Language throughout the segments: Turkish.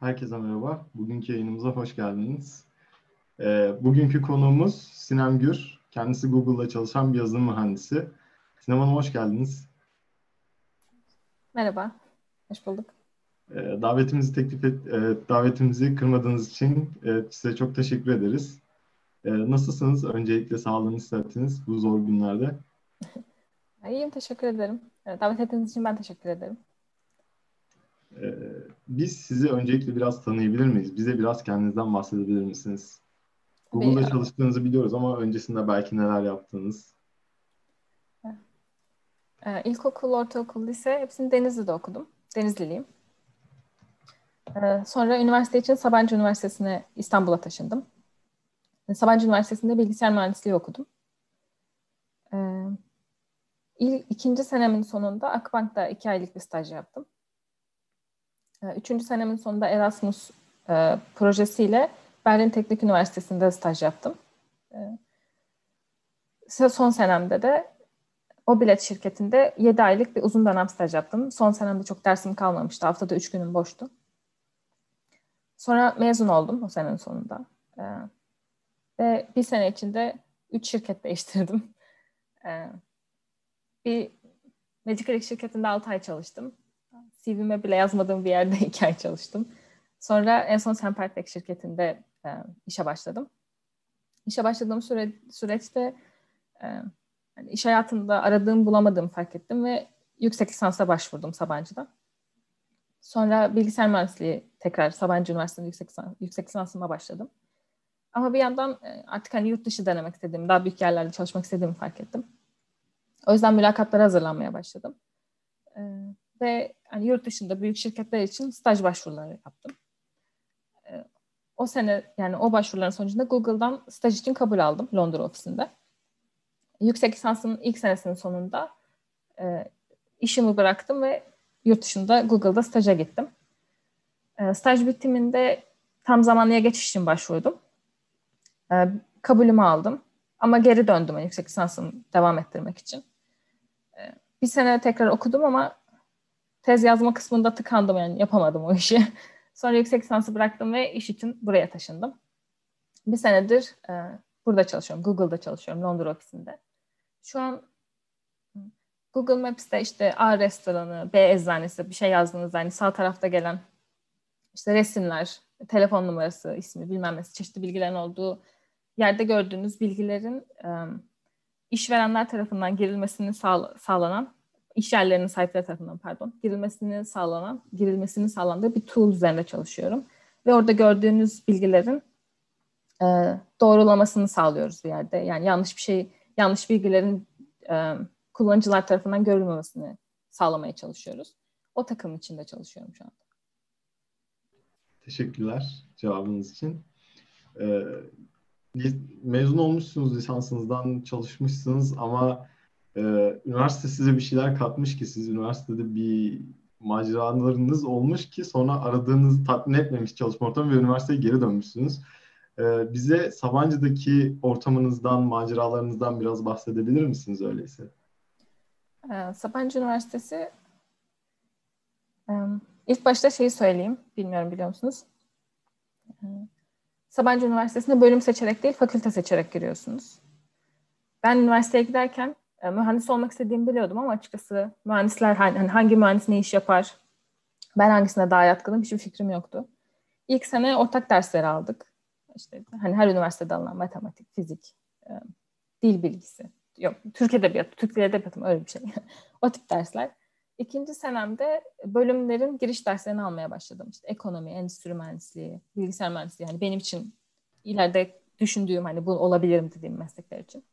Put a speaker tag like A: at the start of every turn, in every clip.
A: Herkese merhaba. Bugünkü yayınımıza hoş geldiniz. Ee, bugünkü konuğumuz Sinem Gür. Kendisi Google'da çalışan bir yazılım mühendisi. Sinem Hanım hoş geldiniz.
B: Merhaba, hoş bulduk.
A: Ee, davetimizi teklif et, e, davetimizi kırmadığınız için e, size çok teşekkür ederiz. E, nasılsınız? Öncelikle sağlığınız, sıhhatiniz bu zor günlerde.
B: İyiyim, teşekkür ederim. Davet ettiğiniz için ben teşekkür ederim.
A: Ee, biz sizi öncelikle biraz tanıyabilir miyiz? Bize biraz kendinizden bahsedebilir misiniz? Google'da çalıştığınızı biliyoruz ama öncesinde belki neler yaptınız?
B: Ee, ilkokul, ortaokul, lise hepsini Denizli'de okudum. Denizliliyim. Ee, sonra üniversite için Sabancı Üniversitesi'ne İstanbul'a taşındım. Sabancı Üniversitesi'nde bilgisayar mühendisliği okudum. Ee, ikinci senemin sonunda Akbank'ta iki aylık bir staj yaptım. Ee, üçüncü senemin sonunda Erasmus e, projesiyle Berlin Teknik Üniversitesi'nde staj yaptım. E, son senemde de o bilet şirketinde 7 aylık bir uzun dönem staj yaptım. Son senemde çok dersim kalmamıştı. Haftada 3 günüm boştu. Sonra mezun oldum o senenin sonunda. E, ve bir sene içinde 3 şirket değiştirdim. E, bir Magic şirketinde 6 ay çalıştım. CV'me bile yazmadığım bir yerde iki ay çalıştım. Sonra en son Sempertek şirketinde e, işe başladım. İşe başladığım süre, süreçte e, yani iş hayatında aradığım bulamadığımı fark ettim ve yüksek lisansa başvurdum Sabancı'da. Sonra bilgisayar mühendisliği tekrar Sabancı Üniversitesi'nde yüksek, yüksek lisansıma başladım. Ama bir yandan e, artık hani yurt dışı denemek istediğimi, daha büyük yerlerde çalışmak istediğimi fark ettim. O yüzden mülakatlara hazırlanmaya başladım. Ve hani yurt dışında büyük şirketler için staj başvuruları yaptım. Ee, o sene yani o başvuruların sonucunda Google'dan staj için kabul aldım Londra ofisinde. Yüksek lisansımın ilk senesinin sonunda e, işimi bıraktım ve yurt dışında Google'da staja gittim. E, staj bitiminde tam zamanlıya geçiş için başvurdum. E, kabulümü aldım. Ama geri döndüm yani yüksek lisansımı devam ettirmek için. E, bir sene tekrar okudum ama tez yazma kısmında tıkandım yani yapamadım o işi. Sonra yüksek lisansı bıraktım ve iş için buraya taşındım. Bir senedir e, burada çalışıyorum. Google'da çalışıyorum Londra ofisinde. Şu an Google Maps'te işte A restoranı, B eczanesi bir şey yazdığınız yani sağ tarafta gelen işte resimler, telefon numarası, ismi bilmem ne çeşitli bilgilerin olduğu yerde gördüğünüz bilgilerin e, işverenler tarafından girilmesini sağ, sağlanan iş yerlerinin sahipleri tarafından pardon girilmesini sağlanan, girilmesini sağlandığı bir tool üzerinde çalışıyorum. Ve orada gördüğünüz bilgilerin e, doğrulamasını sağlıyoruz bir yerde. Yani yanlış bir şey, yanlış bilgilerin e, kullanıcılar tarafından görülmemesini sağlamaya çalışıyoruz. O takım içinde çalışıyorum şu anda.
A: Teşekkürler cevabınız için. Ee, mezun olmuşsunuz lisansınızdan çalışmışsınız ama e, üniversite size bir şeyler katmış ki siz üniversitede bir maceralarınız olmuş ki sonra aradığınızı tatmin etmemiş çalışma ortamı ve üniversiteye geri dönmüşsünüz. E, bize Sabancı'daki ortamınızdan, maceralarınızdan biraz bahsedebilir misiniz öyleyse?
B: Ee, Sabancı Üniversitesi ilk başta şeyi söyleyeyim, bilmiyorum biliyor musunuz? Ee, Sabancı Üniversitesi'nde bölüm seçerek değil, fakülte seçerek giriyorsunuz. Ben üniversiteye giderken e, mühendis olmak istediğimi biliyordum ama açıkçası mühendisler hani hangi mühendis ne iş yapar, ben hangisine daha yatkınım hiçbir fikrim yoktu. İlk sene ortak dersleri aldık. İşte hani her üniversitede alınan matematik, fizik, e, dil bilgisi, yok Türk edebiyatı, Türk dil edebiyatı öyle bir şey. o tip dersler. İkinci senemde bölümlerin giriş derslerini almaya başladım. İşte ekonomi, endüstri mühendisliği, bilgisayar mühendisliği yani benim için ileride düşündüğüm hani bu olabilirim dediğim meslekler için.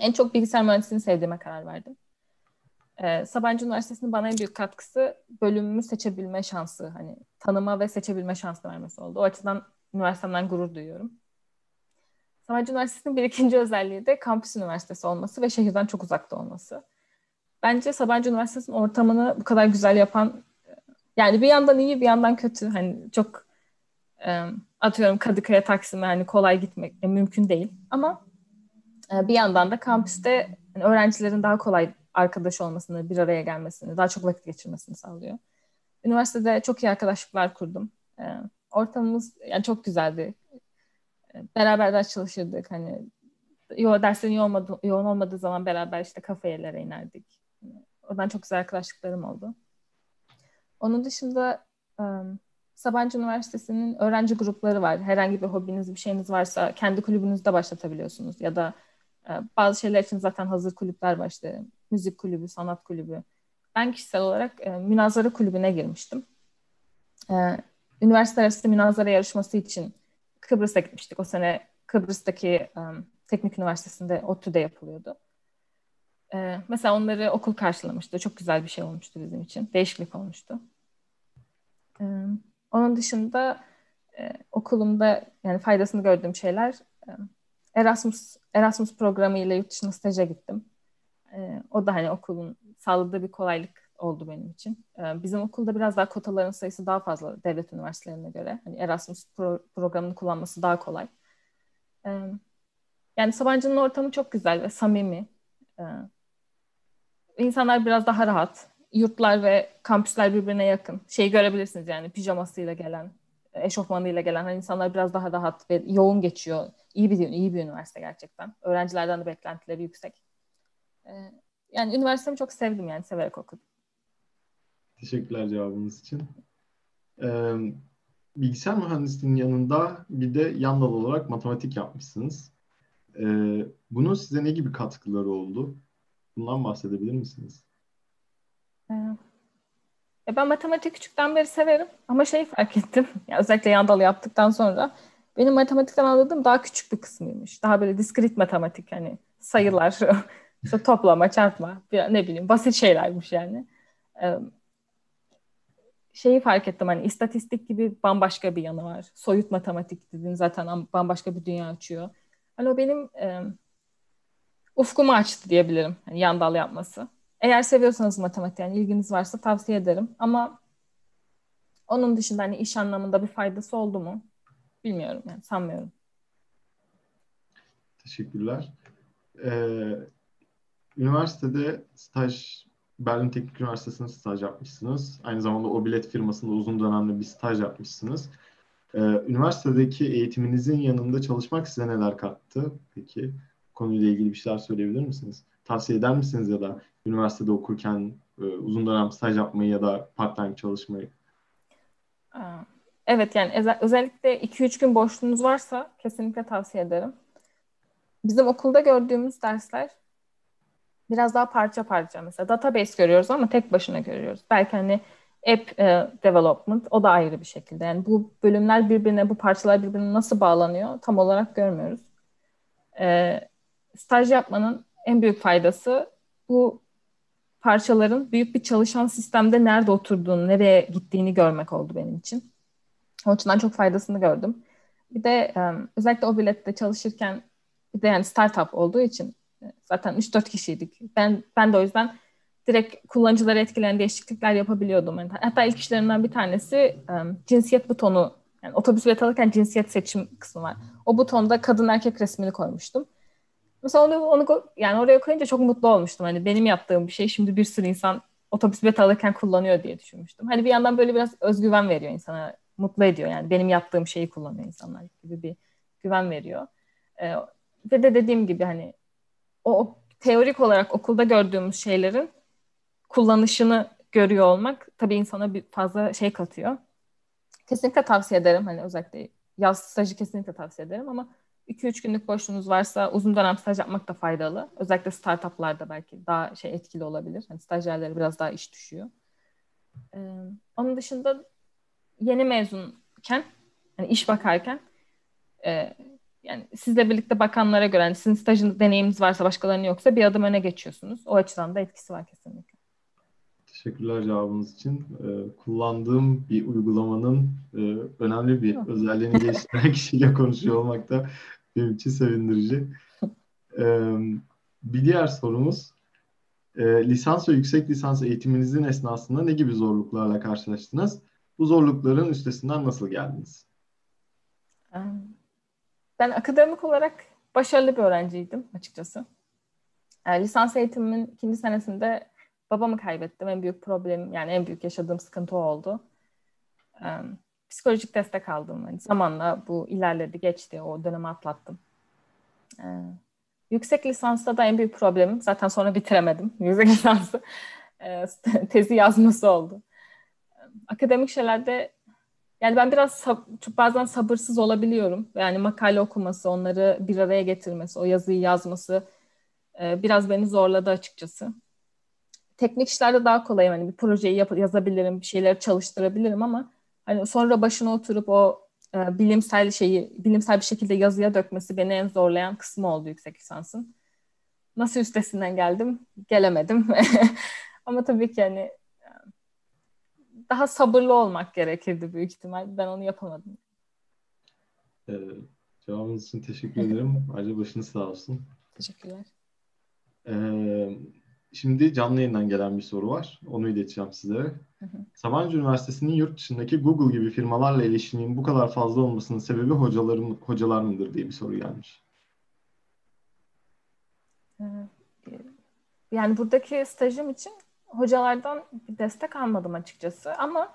B: En çok bilgisayar mühendisliğini sevdiğime karar verdim. Ee, Sabancı Üniversitesi'nin bana en büyük katkısı bölümümü seçebilme şansı. Hani tanıma ve seçebilme şansı vermesi oldu. O açıdan üniversitemden gurur duyuyorum. Sabancı Üniversitesi'nin bir ikinci özelliği de kampüs üniversitesi olması ve şehirden çok uzakta olması. Bence Sabancı Üniversitesi'nin ortamını bu kadar güzel yapan yani bir yandan iyi bir yandan kötü. Hani çok e, atıyorum Kadıköy'e Taksim'e hani kolay gitmek mümkün değil. Ama bir yandan da kampüste yani öğrencilerin daha kolay arkadaş olmasını, bir araya gelmesini, daha çok vakit geçirmesini sağlıyor. Üniversitede çok iyi arkadaşlıklar kurdum. E, ortamımız yani çok güzeldi. E, beraber ders çalışırdık. Hani yo, derslerin yoğun olmadığı, yoğun olmadığı zaman beraber işte kafeyelere inerdik. Oradan çok güzel arkadaşlıklarım oldu. Onun dışında Sabancı Üniversitesi'nin öğrenci grupları var. Herhangi bir hobiniz, bir şeyiniz varsa kendi kulübünüzde başlatabiliyorsunuz. Ya da bazı şeyler için zaten hazır kulüpler var işte. Müzik kulübü, sanat kulübü. Ben kişisel olarak e, münazara kulübüne girmiştim. E, üniversite arası münazara yarışması için Kıbrıs'a gitmiştik. O sene Kıbrıs'taki um, Teknik Üniversitesi'nde ODTÜ'de yapılıyordu. E, mesela onları okul karşılamıştı. Çok güzel bir şey olmuştu bizim için. Değişiklik olmuştu. E, onun dışında e, okulumda yani faydasını gördüğüm şeyler e, Erasmus Erasmus programı ile yurt dışına staja gittim. E, o da hani okulun sağladığı bir kolaylık oldu benim için. E, bizim okulda biraz daha kotaların sayısı daha fazla devlet üniversitelerine göre. Hani Erasmus pro- programını kullanması daha kolay. E, yani Sabancı'nın ortamı çok güzel ve samimi. E, insanlar biraz daha rahat yurtlar ve kampüsler birbirine yakın. Şeyi görebilirsiniz yani pijamasıyla gelen, eşofmanıyla gelen hani insanlar biraz daha rahat ve yoğun geçiyor. İyi bir iyi bir üniversite gerçekten. Öğrencilerden de beklentileri yüksek. Ee, yani üniversitemi çok sevdim yani severek okudum.
A: Teşekkürler cevabınız için. Ee, bilgisayar mühendisliğinin yanında bir de yan dal olarak matematik yapmışsınız. Ee, bunun size ne gibi katkıları oldu? Bundan bahsedebilir misiniz?
B: E ben matematik küçükten beri severim ama şeyi fark ettim. Yani özellikle yandalı yaptıktan sonra benim matematikten anladığım daha küçük bir kısmıymış. Daha böyle diskrit matematik hani sayılar, işte toplama, çarpma, ne bileyim basit şeylermiş yani. Ee, şeyi fark ettim hani istatistik gibi bambaşka bir yanı var. Soyut matematik dediğin zaten bambaşka bir dünya açıyor. Hani o benim e, ufkumu açtı diyebilirim. Hani yan yapması. Eğer seviyorsanız matematik yani ilginiz varsa tavsiye ederim. Ama onun dışında hani iş anlamında bir faydası oldu mu? Bilmiyorum yani sanmıyorum.
A: Teşekkürler. Ee, üniversitede staj Berlin Teknik Üniversitesi'nde staj yapmışsınız. Aynı zamanda o bilet firmasında uzun dönemli bir staj yapmışsınız. Ee, üniversitedeki eğitiminizin yanında çalışmak size neler kattı? Peki konuyla ilgili bir şeyler söyleyebilir misiniz? Tavsiye eder misiniz ya da üniversitede okurken e, uzun dönem staj yapmayı ya da part-time çalışmayı?
B: Evet yani özellikle 2-3 gün boşluğunuz varsa kesinlikle tavsiye ederim. Bizim okulda gördüğümüz dersler biraz daha parça parça. Mesela database görüyoruz ama tek başına görüyoruz. Belki hani app e, development o da ayrı bir şekilde. Yani bu bölümler birbirine, bu parçalar birbirine nasıl bağlanıyor tam olarak görmüyoruz. E, staj yapmanın en büyük faydası bu parçaların büyük bir çalışan sistemde nerede oturduğunu, nereye gittiğini görmek oldu benim için. O açıdan çok faydasını gördüm. Bir de özellikle o bilette çalışırken bir de yani startup olduğu için zaten 3-4 kişiydik. Ben ben de o yüzden direkt kullanıcıları etkileyen değişiklikler yapabiliyordum. Hatta ilk işlerimden bir tanesi cinsiyet butonu yani otobüs bilet alırken cinsiyet seçim kısmı var. O butonda kadın erkek resmini koymuştum. Mesela onu, onu yani oraya koyunca çok mutlu olmuştum. Hani benim yaptığım bir şey şimdi bir sürü insan otobüs bilet alırken kullanıyor diye düşünmüştüm. Hani bir yandan böyle biraz özgüven veriyor insana. Mutlu ediyor yani. Benim yaptığım şeyi kullanıyor insanlar gibi bir güven veriyor. Ee, ve de dediğim gibi hani o, o teorik olarak okulda gördüğümüz şeylerin kullanışını görüyor olmak tabii insana bir fazla şey katıyor. Kesinlikle tavsiye ederim. Hani özellikle yaz stajı kesinlikle tavsiye ederim ama 2-3 günlük boşluğunuz varsa uzun dönem staj yapmak da faydalı. Özellikle startuplarda belki daha şey etkili olabilir. Hani stajyerlere biraz daha iş düşüyor. Ee, onun dışında yeni mezunken, yani iş bakarken e, yani sizle birlikte bakanlara göre yani sizin stajın deneyiminiz varsa başkalarının yoksa bir adım öne geçiyorsunuz. O açıdan da etkisi var kesinlikle.
A: Teşekkürler cevabınız için. Ee, kullandığım bir uygulamanın e, önemli bir özelliğini geliştiren kişiyle konuşuyor olmak da benim için sevindirici. Ee, bir diğer sorumuz, e, lisans ve yüksek lisans eğitiminizin esnasında ne gibi zorluklarla karşılaştınız? Bu zorlukların üstesinden nasıl geldiniz?
B: Ben akademik olarak başarılı bir öğrenciydim açıkçası. Yani lisans eğitimimin ikinci senesinde babamı kaybettim. En büyük problem yani en büyük yaşadığım sıkıntı oldu. psikolojik destek aldım. Yani zamanla bu ilerledi, geçti. O dönemi atlattım. Yüksek lisansta da en büyük problemim zaten sonra bitiremedim yüksek lisansı. E, tezi yazması oldu. Akademik şeylerde yani ben biraz sab- bazen sabırsız olabiliyorum. Yani makale okuması, onları bir araya getirmesi, o yazıyı yazması e, biraz beni zorladı açıkçası. Teknik işlerde daha kolay. Hani bir projeyi yap- yazabilirim, bir şeyleri çalıştırabilirim ama hani sonra başına oturup o e, bilimsel şeyi bilimsel bir şekilde yazıya dökmesi beni en zorlayan kısmı oldu yüksek lisansın. Nasıl üstesinden geldim? Gelemedim. ama tabii ki hani daha sabırlı olmak gerekirdi büyük ihtimal. Ben onu yapamadım.
A: Ee, cevabınız için teşekkür ederim. Ayrıca başınız sağ olsun.
B: Teşekkürler.
A: Ee, şimdi canlı yayından gelen bir soru var. Onu ileteceğim sizlere. Hı hı. Sabancı Üniversitesi'nin yurt dışındaki Google gibi firmalarla ilişkinin bu kadar fazla olmasının sebebi hocaların, hocalar mıdır diye bir soru gelmiş.
B: Ee, yani buradaki stajım için hocalardan bir destek almadım açıkçası ama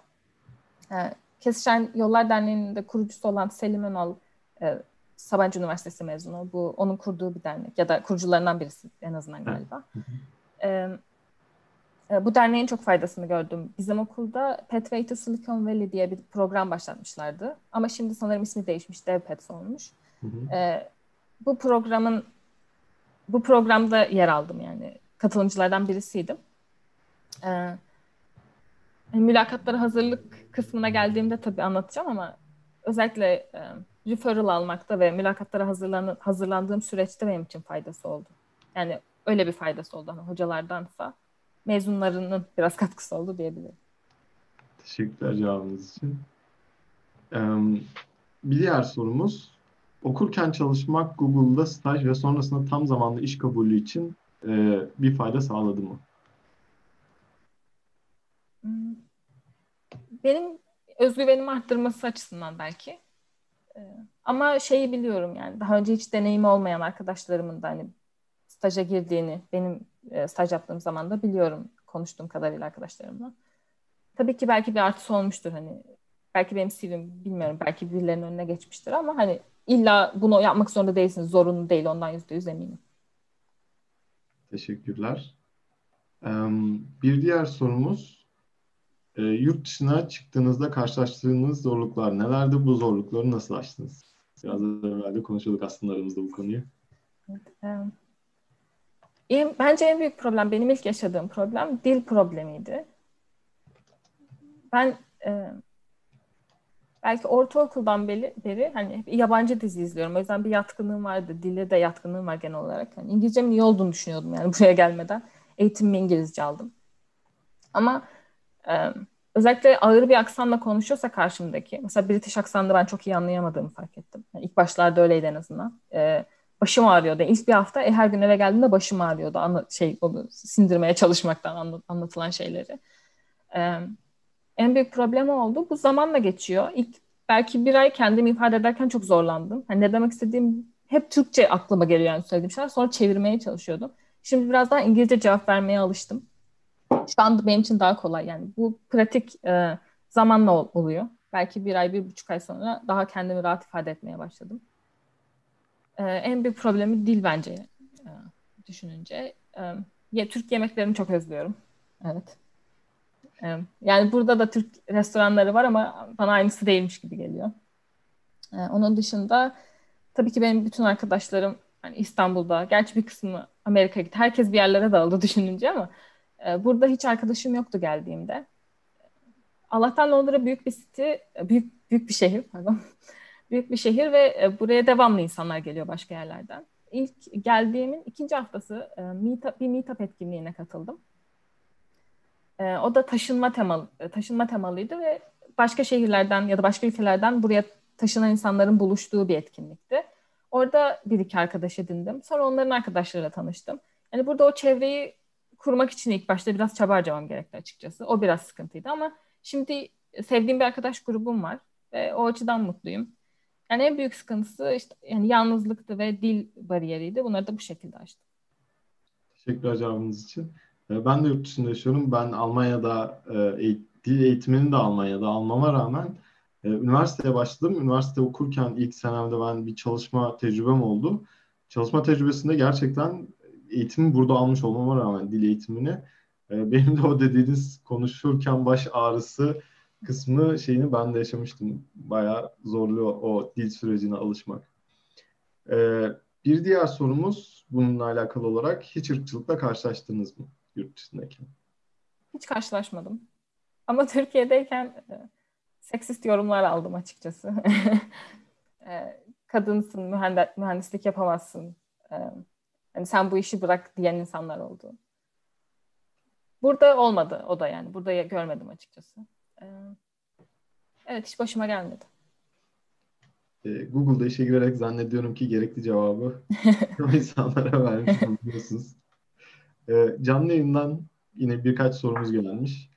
B: e, Kesişen Yollar Derneği'nin de kurucusu olan Selim Önal e, Sabancı Üniversitesi mezunu. Bu onun kurduğu bir dernek ya da kurucularından birisi en azından galiba. E, e, bu derneğin çok faydasını gördüm. Bizim okulda Pathway to Silicon Valley diye bir program başlatmışlardı. Ama şimdi sanırım ismi değişmiş, DevPaths olmuş. E, bu programın bu programda yer aldım yani. Katılımcılardan birisiydim. Ee, mülakatlara hazırlık kısmına geldiğimde tabii anlatacağım ama özellikle e, referral almakta ve mülakatlara hazırlan hazırlandığım süreçte benim için faydası oldu. Yani öyle bir faydası oldu hani hocalardansa mezunlarının biraz katkısı oldu diyebilirim.
A: Teşekkürler cevabınız için. Ee, bir diğer sorumuz okurken çalışmak Google'da staj ve sonrasında tam zamanlı iş kabulü için e, bir fayda sağladı mı?
B: Hmm. Benim özgüvenimi arttırması açısından belki. Ee, ama şeyi biliyorum yani daha önce hiç deneyimi olmayan arkadaşlarımın da hani staja girdiğini benim e, staj yaptığım zaman da biliyorum konuştuğum kadarıyla arkadaşlarımla. Tabii ki belki bir artısı olmuştur hani belki benim CV'm bilmiyorum belki birilerinin önüne geçmiştir ama hani illa bunu yapmak zorunda değilsiniz zorunlu değil ondan yüzde yüz eminim.
A: Teşekkürler. Bir diğer sorumuz e, yurt dışına çıktığınızda karşılaştığınız zorluklar nelerdi? Bu zorlukları nasıl aştınız? Biraz evvel de konuşuyorduk aslında aramızda bu konuyu.
B: Evet, bence en büyük problem, benim ilk yaşadığım problem dil problemiydi. Ben e, belki ortaokuldan beri, beri hani yabancı dizi izliyorum. O yüzden bir yatkınlığım vardı. Dile de yatkınlığım var genel olarak. Yani İngilizcemin iyi olduğunu düşünüyordum yani buraya gelmeden. Eğitimimi İngilizce aldım. Ama e, özellikle ağır bir aksanla konuşuyorsa karşımdaki, mesela British aksanında ben çok iyi anlayamadığımı fark ettim. Yani ilk başlarda öyleydi en azından. E, başım ağrıyordu. İlk bir hafta e, her gün eve geldiğimde başım ağrıyordu. Anla, şey, onu sindirmeye çalışmaktan anlat, anlatılan şeyleri. E, en büyük problem oldu. Bu zamanla geçiyor. İlk belki bir ay kendimi ifade ederken çok zorlandım. Hani ne demek istediğim hep Türkçe aklıma geliyor yani söylediğim şeyler. Sonra çevirmeye çalışıyordum. Şimdi biraz daha İngilizce cevap vermeye alıştım şu anda benim için daha kolay. Yani bu pratik e, zamanla ol, oluyor. Belki bir ay, bir buçuk ay sonra daha kendimi rahat ifade etmeye başladım. E, en büyük problemi dil bence e, düşününce. E, Türk yemeklerini çok özlüyorum. Evet. E, yani burada da Türk restoranları var ama bana aynısı değilmiş gibi geliyor. E, onun dışında tabii ki benim bütün arkadaşlarım hani İstanbul'da, gerçi bir kısmı Amerika'ya gitti. Herkes bir yerlere dağıldı düşününce ama ee, burada hiç arkadaşım yoktu geldiğimde. Allah'tan Londra büyük bir city, büyük büyük bir şehir pardon. Büyük bir şehir ve e, buraya devamlı insanlar geliyor başka yerlerden. İlk geldiğimin ikinci haftası e, bir meetup etkinliğine katıldım. E, o da taşınma temalı, taşınma temalıydı ve başka şehirlerden ya da başka ülkelerden buraya taşınan insanların buluştuğu bir etkinlikti. Orada bir iki arkadaş edindim. Sonra onların arkadaşlarıyla tanıştım. Yani burada o çevreyi kurmak için ilk başta biraz çaba harcamam gerekti açıkçası. O biraz sıkıntıydı ama şimdi sevdiğim bir arkadaş grubum var ve o açıdan mutluyum. Yani en büyük sıkıntısı işte yani yalnızlıktı ve dil bariyeriydi. Bunları da bu şekilde açtım.
A: Teşekkürler cevabınız için. Ee, ben de yurt dışında yaşıyorum. Ben Almanya'da e, dil eğitimini de Almanya'da almama rağmen E, üniversiteye başladım. Üniversite okurken ilk senemde ben bir çalışma tecrübem oldu. Çalışma tecrübesinde gerçekten eğitimi burada almış olmama rağmen dil eğitimini e, benim de o dediğiniz konuşurken baş ağrısı kısmı şeyini ben de yaşamıştım. Bayağı zorluyor o dil sürecine alışmak. Ee, bir diğer sorumuz bununla alakalı olarak hiç ırkçılıkla karşılaştınız mı yurt dışındayken?
B: Hiç karşılaşmadım. Ama Türkiye'deyken e, seksist yorumlar aldım açıkçası. e, kadınsın, mühendis, mühendislik yapamazsın. E, hani sen bu işi bırak diyen insanlar oldu. Burada olmadı o da yani. Burada görmedim açıkçası. E, evet hiç başıma gelmedi.
A: E, Google'da işe girerek zannediyorum ki gerekli cevabı insanlara vermiş biliyorsunuz. E, canlı yayından yine birkaç sorumuz gelmiş.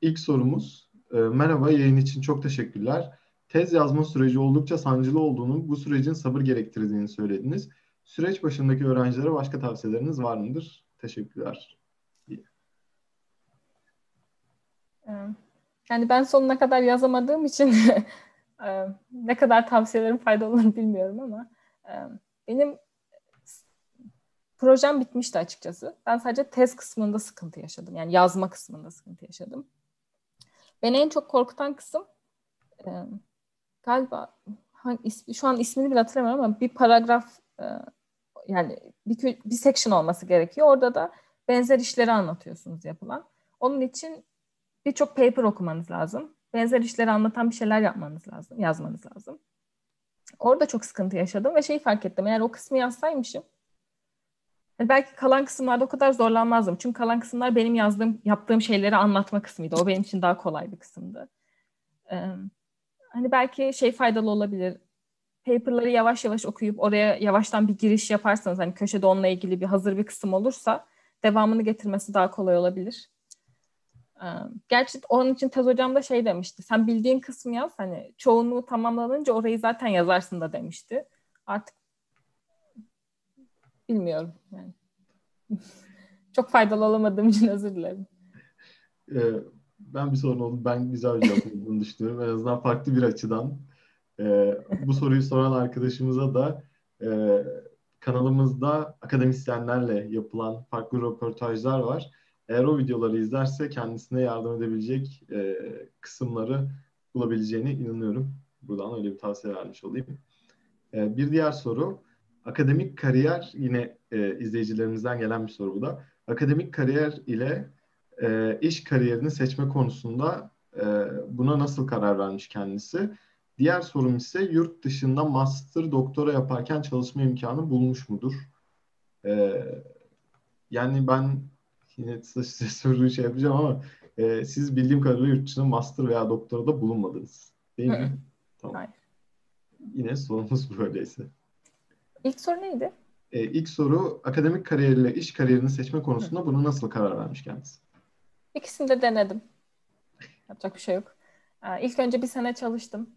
A: İlk sorumuz, e, merhaba yayın için çok teşekkürler. Tez yazma süreci oldukça sancılı olduğunu, bu sürecin sabır gerektirdiğini söylediniz. Süreç başındaki öğrencilere başka tavsiyeleriniz var mıdır? Teşekkürler.
B: Yani ben sonuna kadar yazamadığım için ne kadar tavsiyelerim faydalı olur bilmiyorum ama benim projem bitmişti açıkçası. Ben sadece tez kısmında sıkıntı yaşadım. Yani yazma kısmında sıkıntı yaşadım. Beni en çok korkutan kısım galiba şu an ismini bile hatırlamıyorum ama bir paragraf yani bir, bir section olması gerekiyor. Orada da benzer işleri anlatıyorsunuz yapılan. Onun için birçok paper okumanız lazım. Benzer işleri anlatan bir şeyler yapmanız lazım, yazmanız lazım. Orada çok sıkıntı yaşadım ve şeyi fark ettim. Eğer o kısmı yazsaymışım yani belki kalan kısımlarda o kadar zorlanmazdım. Çünkü kalan kısımlar benim yazdığım, yaptığım şeyleri anlatma kısmıydı. O benim için daha kolay bir kısımdı. Ee, hani belki şey faydalı olabilir. Paper'ları yavaş yavaş okuyup oraya yavaştan bir giriş yaparsanız hani köşede onunla ilgili bir hazır bir kısım olursa devamını getirmesi daha kolay olabilir. Gerçi onun için tez hocam da şey demişti. Sen bildiğin kısmı yaz. Hani çoğunluğu tamamlanınca orayı zaten yazarsın da demişti. Artık bilmiyorum yani. Çok faydalı olamadığım için özür dilerim.
A: Ee, ben bir sorun oldu. Ben güzel bir cevap olduğunu düşünüyorum. En azından farklı bir açıdan. Ee, bu soruyu soran arkadaşımıza da e, kanalımızda akademisyenlerle yapılan farklı röportajlar var eğer o videoları izlerse kendisine yardım edebilecek e, kısımları bulabileceğine inanıyorum. Buradan öyle bir tavsiye vermiş olayım. E, bir diğer soru, akademik kariyer yine e, izleyicilerimizden gelen bir soru bu da. Akademik kariyer ile e, iş kariyerini seçme konusunda e, buna nasıl karar vermiş kendisi? Diğer sorum ise yurt dışında master, doktora yaparken çalışma imkanı bulmuş mudur? E, yani ben yine size soruyu şey yapacağım ama e, siz bildiğim kadarıyla yurt dışında master veya doktora da bulunmadınız. Değil mi? Tamam. Hayır. Yine sorumuz böyleyse.
B: İlk soru neydi?
A: E, ilk soru akademik kariyeriyle iş kariyerini seçme konusunda Hı. bunu nasıl karar vermiş kendisi?
B: İkisini de denedim. Yapacak bir şey yok. Ee, ilk önce bir sene çalıştım.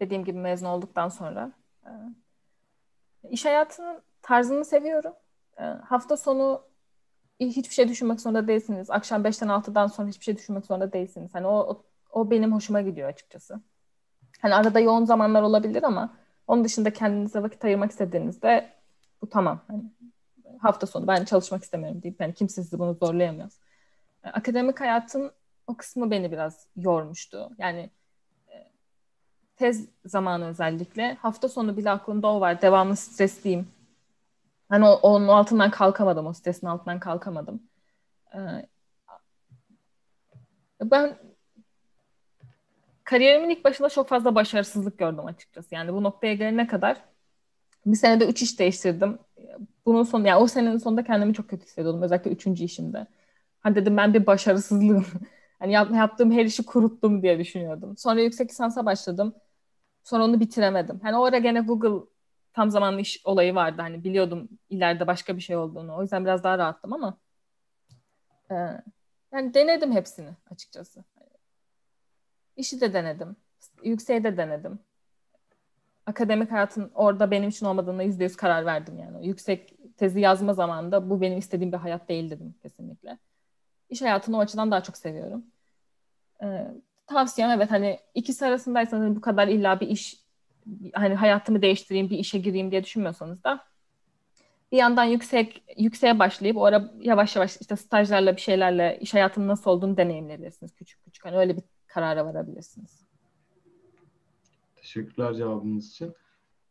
B: Dediğim gibi mezun olduktan sonra. Ee, iş hayatının tarzını seviyorum. Ee, hafta sonu hiçbir şey düşünmek zorunda değilsiniz. Akşam 5'ten 6'dan sonra hiçbir şey düşünmek zorunda değilsiniz. Hani o, o, benim hoşuma gidiyor açıkçası. Hani arada yoğun zamanlar olabilir ama onun dışında kendinize vakit ayırmak istediğinizde bu tamam. Hani hafta sonu ben çalışmak istemiyorum deyip yani kimse sizi bunu zorlayamaz. E, akademik hayatın o kısmı beni biraz yormuştu. Yani e, tez zamanı özellikle hafta sonu bile aklımda o var. Devamlı stresliyim. Hani onun altından kalkamadım, o stresin altından kalkamadım. Ee, ben kariyerimin ilk başında çok fazla başarısızlık gördüm açıkçası. Yani bu noktaya gelene kadar bir senede üç iş değiştirdim. Bunun sonu, yani o senenin sonunda kendimi çok kötü hissediyordum. Özellikle üçüncü işimde. Hani dedim ben bir başarısızlığım. hani yap, yaptığım her işi kuruttum diye düşünüyordum. Sonra yüksek lisansa başladım. Sonra onu bitiremedim. Hani o ara gene Google tam zamanlı iş olayı vardı. Hani biliyordum ileride başka bir şey olduğunu. O yüzden biraz daha rahattım ama e, yani denedim hepsini açıkçası. İşi de denedim. Yükseği de denedim. Akademik hayatın orada benim için olmadığına yüzde yüz karar verdim yani. Yüksek tezi yazma zamanında bu benim istediğim bir hayat değil dedim kesinlikle. İş hayatını o açıdan daha çok seviyorum. Ee, tavsiyem evet hani ikisi arasındaysanız bu kadar illa bir iş hani hayatımı değiştireyim bir işe gireyim diye düşünmüyorsanız da bir yandan yüksek yükseğe başlayıp o ara yavaş yavaş işte stajlarla bir şeylerle iş hayatının nasıl olduğunu deneyimleyebilirsiniz küçük küçük. Hani öyle bir karara varabilirsiniz.
A: Teşekkürler cevabınız için.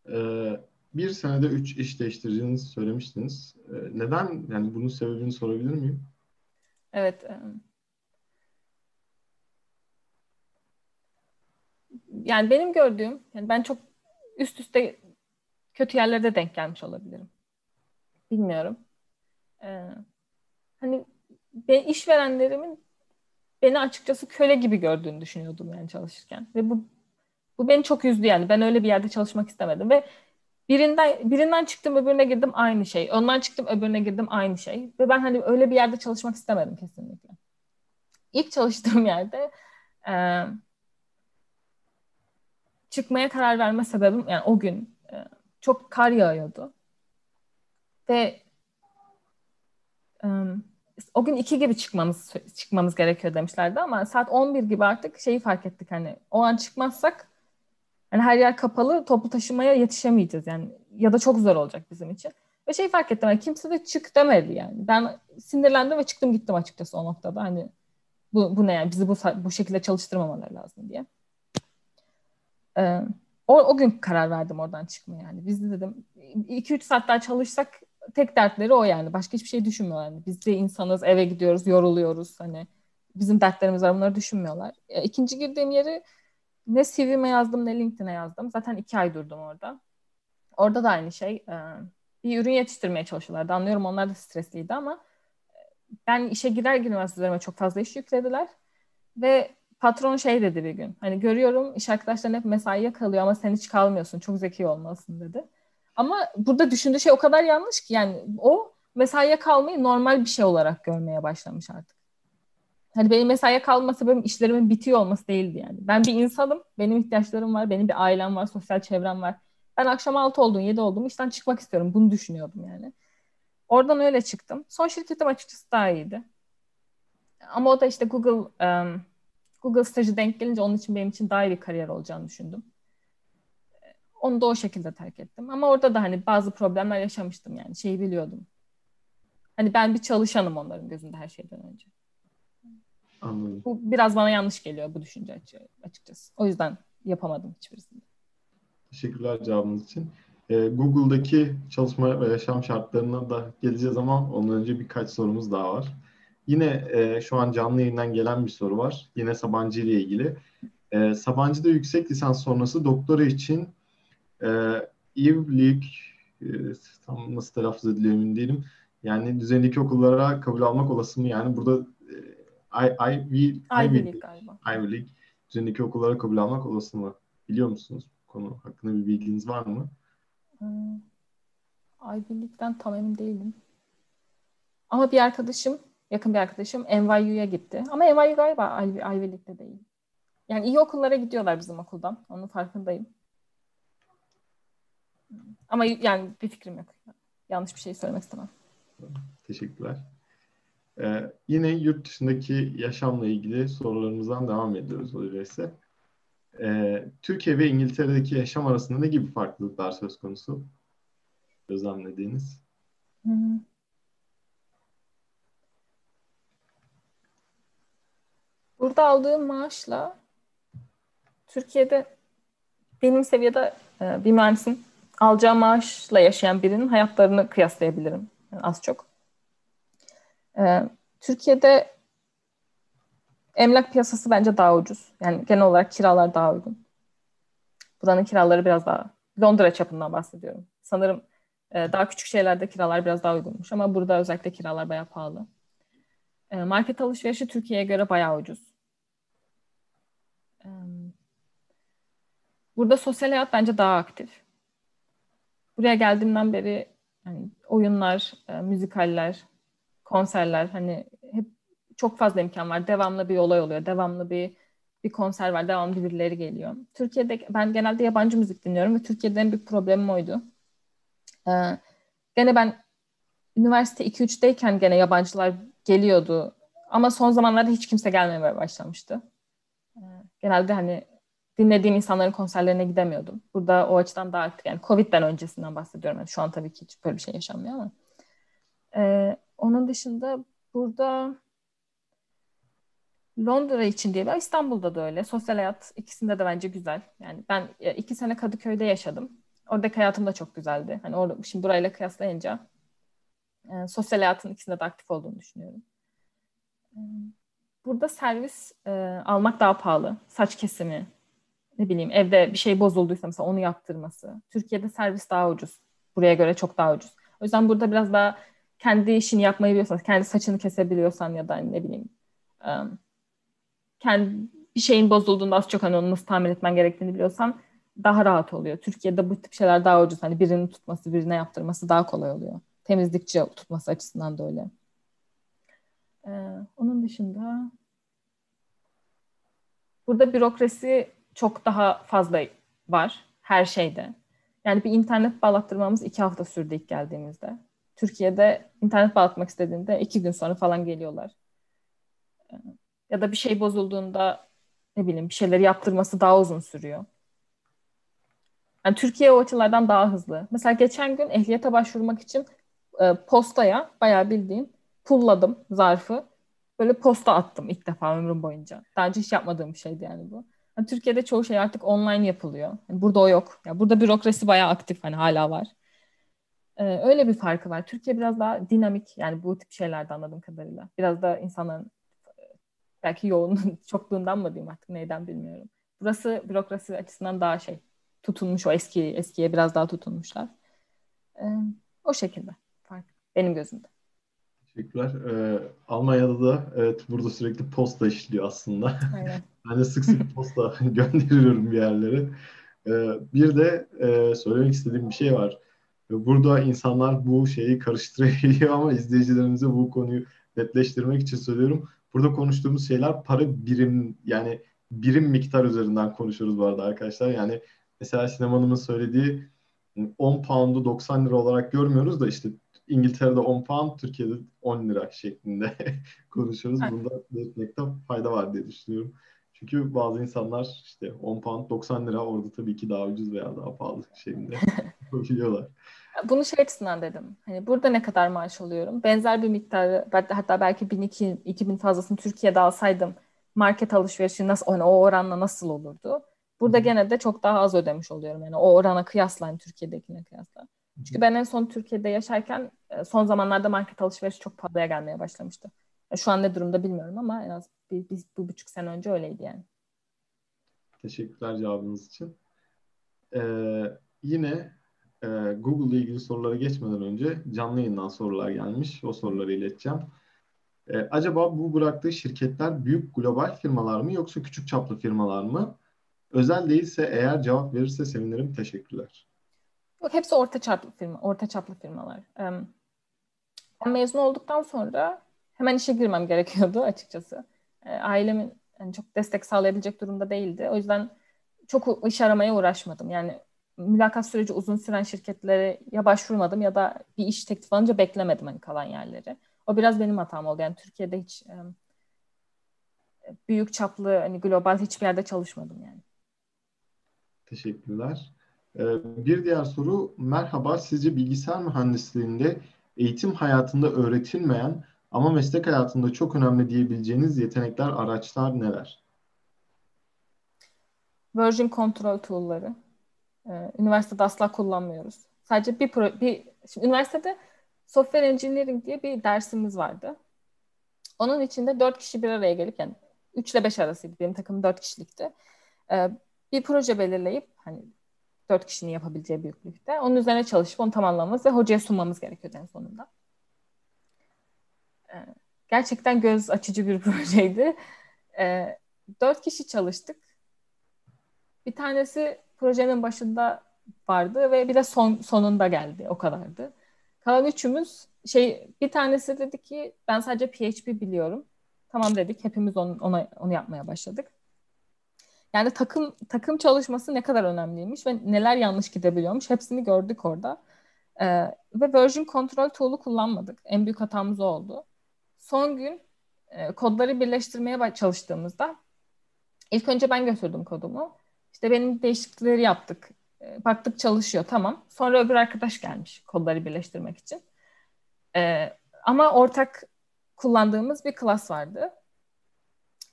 A: Ee, bir senede üç iş değiştireceğinizi söylemiştiniz. Ee, neden? Yani bunun sebebini sorabilir miyim?
B: Evet. Yani benim gördüğüm, yani ben çok üst üste kötü yerlerde denk gelmiş olabilirim. Bilmiyorum. Ee, hani ben işverenlerimin beni açıkçası köle gibi gördüğünü düşünüyordum yani çalışırken. Ve bu bu beni çok üzdü yani. Ben öyle bir yerde çalışmak istemedim ve birinden birinden çıktım öbürüne girdim aynı şey. Ondan çıktım öbürüne girdim aynı şey. Ve ben hani öyle bir yerde çalışmak istemedim kesinlikle. İlk çalıştığım yerde e, çıkmaya karar verme sebebim yani o gün e, çok kar yağıyordu. Ve e, o gün iki gibi çıkmamız çıkmamız gerekiyor demişlerdi ama saat 11 gibi artık şeyi fark ettik hani o an çıkmazsak hani her yer kapalı toplu taşımaya yetişemeyeceğiz yani ya da çok zor olacak bizim için. Ve şey fark ettim yani kimse de çık demedi yani. Ben sinirlendim ve çıktım gittim açıkçası o noktada hani bu, bu ne yani bizi bu, bu şekilde çalıştırmamaları lazım diye. Ee, o, o gün karar verdim oradan çıkmaya yani. Biz de dedim 2-3 saat daha çalışsak tek dertleri o yani. Başka hiçbir şey düşünmüyorlar. Yani biz de insanız, eve gidiyoruz, yoruluyoruz. Hani bizim dertlerimiz var, bunları düşünmüyorlar. E, ikinci girdiğim yeri ne CV'me yazdım ne LinkedIn'e yazdım. Zaten iki ay durdum orada. Orada da aynı şey. E, bir ürün yetiştirmeye çalışıyorlardı. Anlıyorum onlar da stresliydi ama e, ben işe girer girmez üzerime çok fazla iş yüklediler. Ve patron şey dedi bir gün. Hani görüyorum iş arkadaşların hep mesaiye kalıyor ama sen hiç kalmıyorsun. Çok zeki olmalısın dedi. Ama burada düşündüğü şey o kadar yanlış ki yani o mesaiye kalmayı normal bir şey olarak görmeye başlamış artık. Hani benim mesaiye kalma sebebim işlerimin bitiyor olması değildi yani. Ben bir insanım, benim ihtiyaçlarım var, benim bir ailem var, sosyal çevrem var. Ben akşam 6 olduğum, 7 olduğum işten çıkmak istiyorum. Bunu düşünüyordum yani. Oradan öyle çıktım. Son şirketim açıkçası daha iyiydi. Ama o da işte Google um, Google stajı denk gelince onun için benim için daha iyi bir kariyer olacağını düşündüm. Onu da o şekilde terk ettim. Ama orada da hani bazı problemler yaşamıştım yani. Şeyi biliyordum. Hani ben bir çalışanım onların gözünde her şeyden önce.
A: Anladım.
B: Bu biraz bana yanlış geliyor bu düşünce açıkçası. O yüzden yapamadım hiçbirisini.
A: Teşekkürler cevabınız için. Ee, Google'daki çalışma ve yaşam şartlarına da geleceğiz ama ondan önce birkaç sorumuz daha var. Yine e, şu an canlı yayından gelen bir soru var. Yine Sabancı ile ilgili. E, Sabancı'da yüksek lisans sonrası doktora için e, ivlik e, tam nasıl telaffuz ediliyor emin değilim. Yani düzenindeki okullara kabul almak olası mı? Yani burada e, Ivy,
B: League galiba.
A: Ivy League düzenindeki okullara kabul almak olası mı? Biliyor musunuz bu konu hakkında bir bilginiz var mı?
B: Hmm. Ivy League'den tam emin değilim. Ama bir arkadaşım, yakın bir arkadaşım NYU'ya gitti. Ama NYU galiba Ivy, League'de değil. Yani iyi okullara gidiyorlar bizim okuldan. Onun farkındayım. Ama yani bir fikrim yok. Yanlış bir şey söylemek istemem.
A: Teşekkürler. Ee, yine yurt dışındaki yaşamla ilgili sorularımızdan devam ediyoruz öyleyse. Ee, Türkiye ve İngiltere'deki yaşam arasında ne gibi farklılıklar söz konusu? Gözlemlediğiniz. Hı
B: Burada aldığım maaşla Türkiye'de benim seviyede e, bir mühendisin alacağı maaşla yaşayan birinin hayatlarını kıyaslayabilirim yani az çok. Ee, Türkiye'de emlak piyasası bence daha ucuz. Yani genel olarak kiralar daha uygun. Buranın kiraları biraz daha Londra çapından bahsediyorum. Sanırım e, daha küçük şeylerde kiralar biraz daha uygunmuş ama burada özellikle kiralar bayağı pahalı. E, market alışverişi Türkiye'ye göre bayağı ucuz. Burada sosyal hayat bence daha aktif buraya geldiğimden beri hani oyunlar, e, müzikaller, konserler hani hep çok fazla imkan var. Devamlı bir olay oluyor. Devamlı bir bir konser var. Devamlı birileri geliyor. Türkiye'de ben genelde yabancı müzik dinliyorum ve Türkiye'de en büyük problemim oydu. Ee, gene ben üniversite 2-3'teyken gene yabancılar geliyordu. Ama son zamanlarda hiç kimse gelmemeye başlamıştı. Ee, genelde hani dinlediğim insanların konserlerine gidemiyordum. Burada o açıdan daha aktif. Yani Covid'den öncesinden bahsediyorum. Yani şu an tabii ki hiç böyle bir şey yaşanmıyor ama. Ee, onun dışında burada Londra için diye İstanbul'da da öyle. Sosyal hayat ikisinde de bence güzel. Yani ben iki sene Kadıköy'de yaşadım. Oradaki hayatım da çok güzeldi. Hani orada şimdi burayla kıyaslayınca e, sosyal hayatın ikisinde de aktif olduğunu düşünüyorum. E, burada servis e, almak daha pahalı. Saç kesimi, ne bileyim evde bir şey bozulduysa mesela onu yaptırması. Türkiye'de servis daha ucuz. Buraya göre çok daha ucuz. O yüzden burada biraz daha kendi işini yapmayı biliyorsan, kendi saçını kesebiliyorsan ya da ne bileyim um, kendi bir şeyin bozulduğunda az çok hani onu nasıl tamir etmen gerektiğini biliyorsan daha rahat oluyor. Türkiye'de bu tip şeyler daha ucuz. Hani birinin tutması, birine yaptırması daha kolay oluyor. Temizlikçi tutması açısından da öyle. Ee, onun dışında burada bürokrasi çok daha fazla var her şeyde. Yani bir internet bağlattırmamız iki hafta sürdü ilk geldiğimizde. Türkiye'de internet bağlatmak istediğinde iki gün sonra falan geliyorlar. Ee, ya da bir şey bozulduğunda ne bileyim bir şeyleri yaptırması daha uzun sürüyor. Yani Türkiye o açılardan daha hızlı. Mesela geçen gün ehliyete başvurmak için e, postaya bayağı bildiğin pulladım zarfı. Böyle posta attım ilk defa ömrüm boyunca. Daha önce hiç yapmadığım bir şeydi yani bu. Yani Türkiye'de çoğu şey artık online yapılıyor. Yani burada o yok. Yani burada bürokrasi bayağı aktif hani hala var. Ee, öyle bir farkı var. Türkiye biraz daha dinamik yani bu tip şeylerde anladığım kadarıyla. Biraz da insanların belki yoğun çokluğundan mı diyeyim artık neyden bilmiyorum. Burası bürokrasi açısından daha şey tutunmuş o eski eskiye biraz daha tutunmuşlar. Ee, o şekilde fark benim gözümde.
A: Teşekkürler. Ee, Almanya'da da evet burada sürekli posta işliyor aslında. Aynen. ben de sık sık posta gönderiyorum bir yerlere. Ee, bir de e, söylemek istediğim bir şey var. Burada insanlar bu şeyi karıştırıyor ama izleyicilerimize bu konuyu netleştirmek için söylüyorum. Burada konuştuğumuz şeyler para birim yani birim miktar üzerinden konuşuyoruz bu arada arkadaşlar. Yani mesela Sinem söylediği 10 pound'u 90 lira olarak görmüyoruz da işte İngiltere'de 10 pound, Türkiye'de 10 lira şeklinde konuşuyoruz. Bunda belirtmekte fayda var diye düşünüyorum. Çünkü bazı insanlar işte 10 pound 90 lira orada tabii ki daha ucuz veya daha pahalı şeklinde biliyorlar.
B: Bunu şey açısından dedim. Hani burada ne kadar maaş alıyorum? Benzer bir miktarı hatta belki 1000 2000 fazlasını Türkiye'de alsaydım market alışverişi nasıl hani o oranla nasıl olurdu? Burada gene de çok daha az ödemiş oluyorum. Yani o orana kıyasla yani Türkiye'dekine kıyasla. Çünkü ben en son Türkiye'de yaşarken e, son zamanlarda market alışverişi çok pahalıya gelmeye başlamıştı. Şu an ne durumda bilmiyorum ama en az bir, bir, bir buçuk sene önce öyleydi yani.
A: Teşekkürler cevabınız için. Ee, yine e, Google ile ilgili sorulara geçmeden önce canlı yayından sorular gelmiş. O soruları ileteceğim. Ee, acaba bu bıraktığı şirketler büyük global firmalar mı yoksa küçük çaplı firmalar mı? Özel değilse eğer cevap verirse sevinirim. Teşekkürler.
B: Yok hepsi orta çaplı firma, orta çaplı firmalar. Ben mezun olduktan sonra hemen işe girmem gerekiyordu açıkçası. Ailemin yani çok destek sağlayabilecek durumda değildi. O yüzden çok iş aramaya uğraşmadım. Yani mülakat süreci uzun süren şirketlere ya başvurmadım ya da bir iş teklif alınca beklemedim hani kalan yerleri. O biraz benim hatam oldu. Yani Türkiye'de hiç büyük çaplı hani global hiçbir yerde çalışmadım yani.
A: Teşekkürler. Ee, bir diğer soru, merhaba sizce bilgisayar mühendisliğinde eğitim hayatında öğretilmeyen ama meslek hayatında çok önemli diyebileceğiniz yetenekler, araçlar neler?
B: Version control tool'ları. Ee, üniversitede asla kullanmıyoruz. Sadece bir, pro, bir şimdi üniversitede software engineering diye bir dersimiz vardı. Onun içinde dört kişi bir araya gelip yani 3 ile 5 arasıydı. Benim takım dört kişilikti. Ee, bir proje belirleyip hani dört kişinin yapabileceği büyüklükte. Onun üzerine çalışıp onu tamamlamamız ve hocaya sunmamız gerekiyordu en sonunda. Ee, gerçekten göz açıcı bir projeydi. Ee, dört kişi çalıştık. Bir tanesi projenin başında vardı ve bir de son sonunda geldi. O kadardı. Kalan üçümüz şey bir tanesi dedi ki ben sadece PHP biliyorum. Tamam dedik. Hepimiz onu, ona, onu yapmaya başladık. Yani takım takım çalışması ne kadar önemliymiş ve neler yanlış gidebiliyormuş hepsini gördük orada. Ee, ve version control tool'u kullanmadık. En büyük hatamız o oldu. Son gün e, kodları birleştirmeye çalıştığımızda İlk önce ben götürdüm kodumu. İşte benim değişiklikleri yaptık. E, baktık çalışıyor tamam. Sonra öbür arkadaş gelmiş kodları birleştirmek için. Ee, ama ortak kullandığımız bir klas vardı.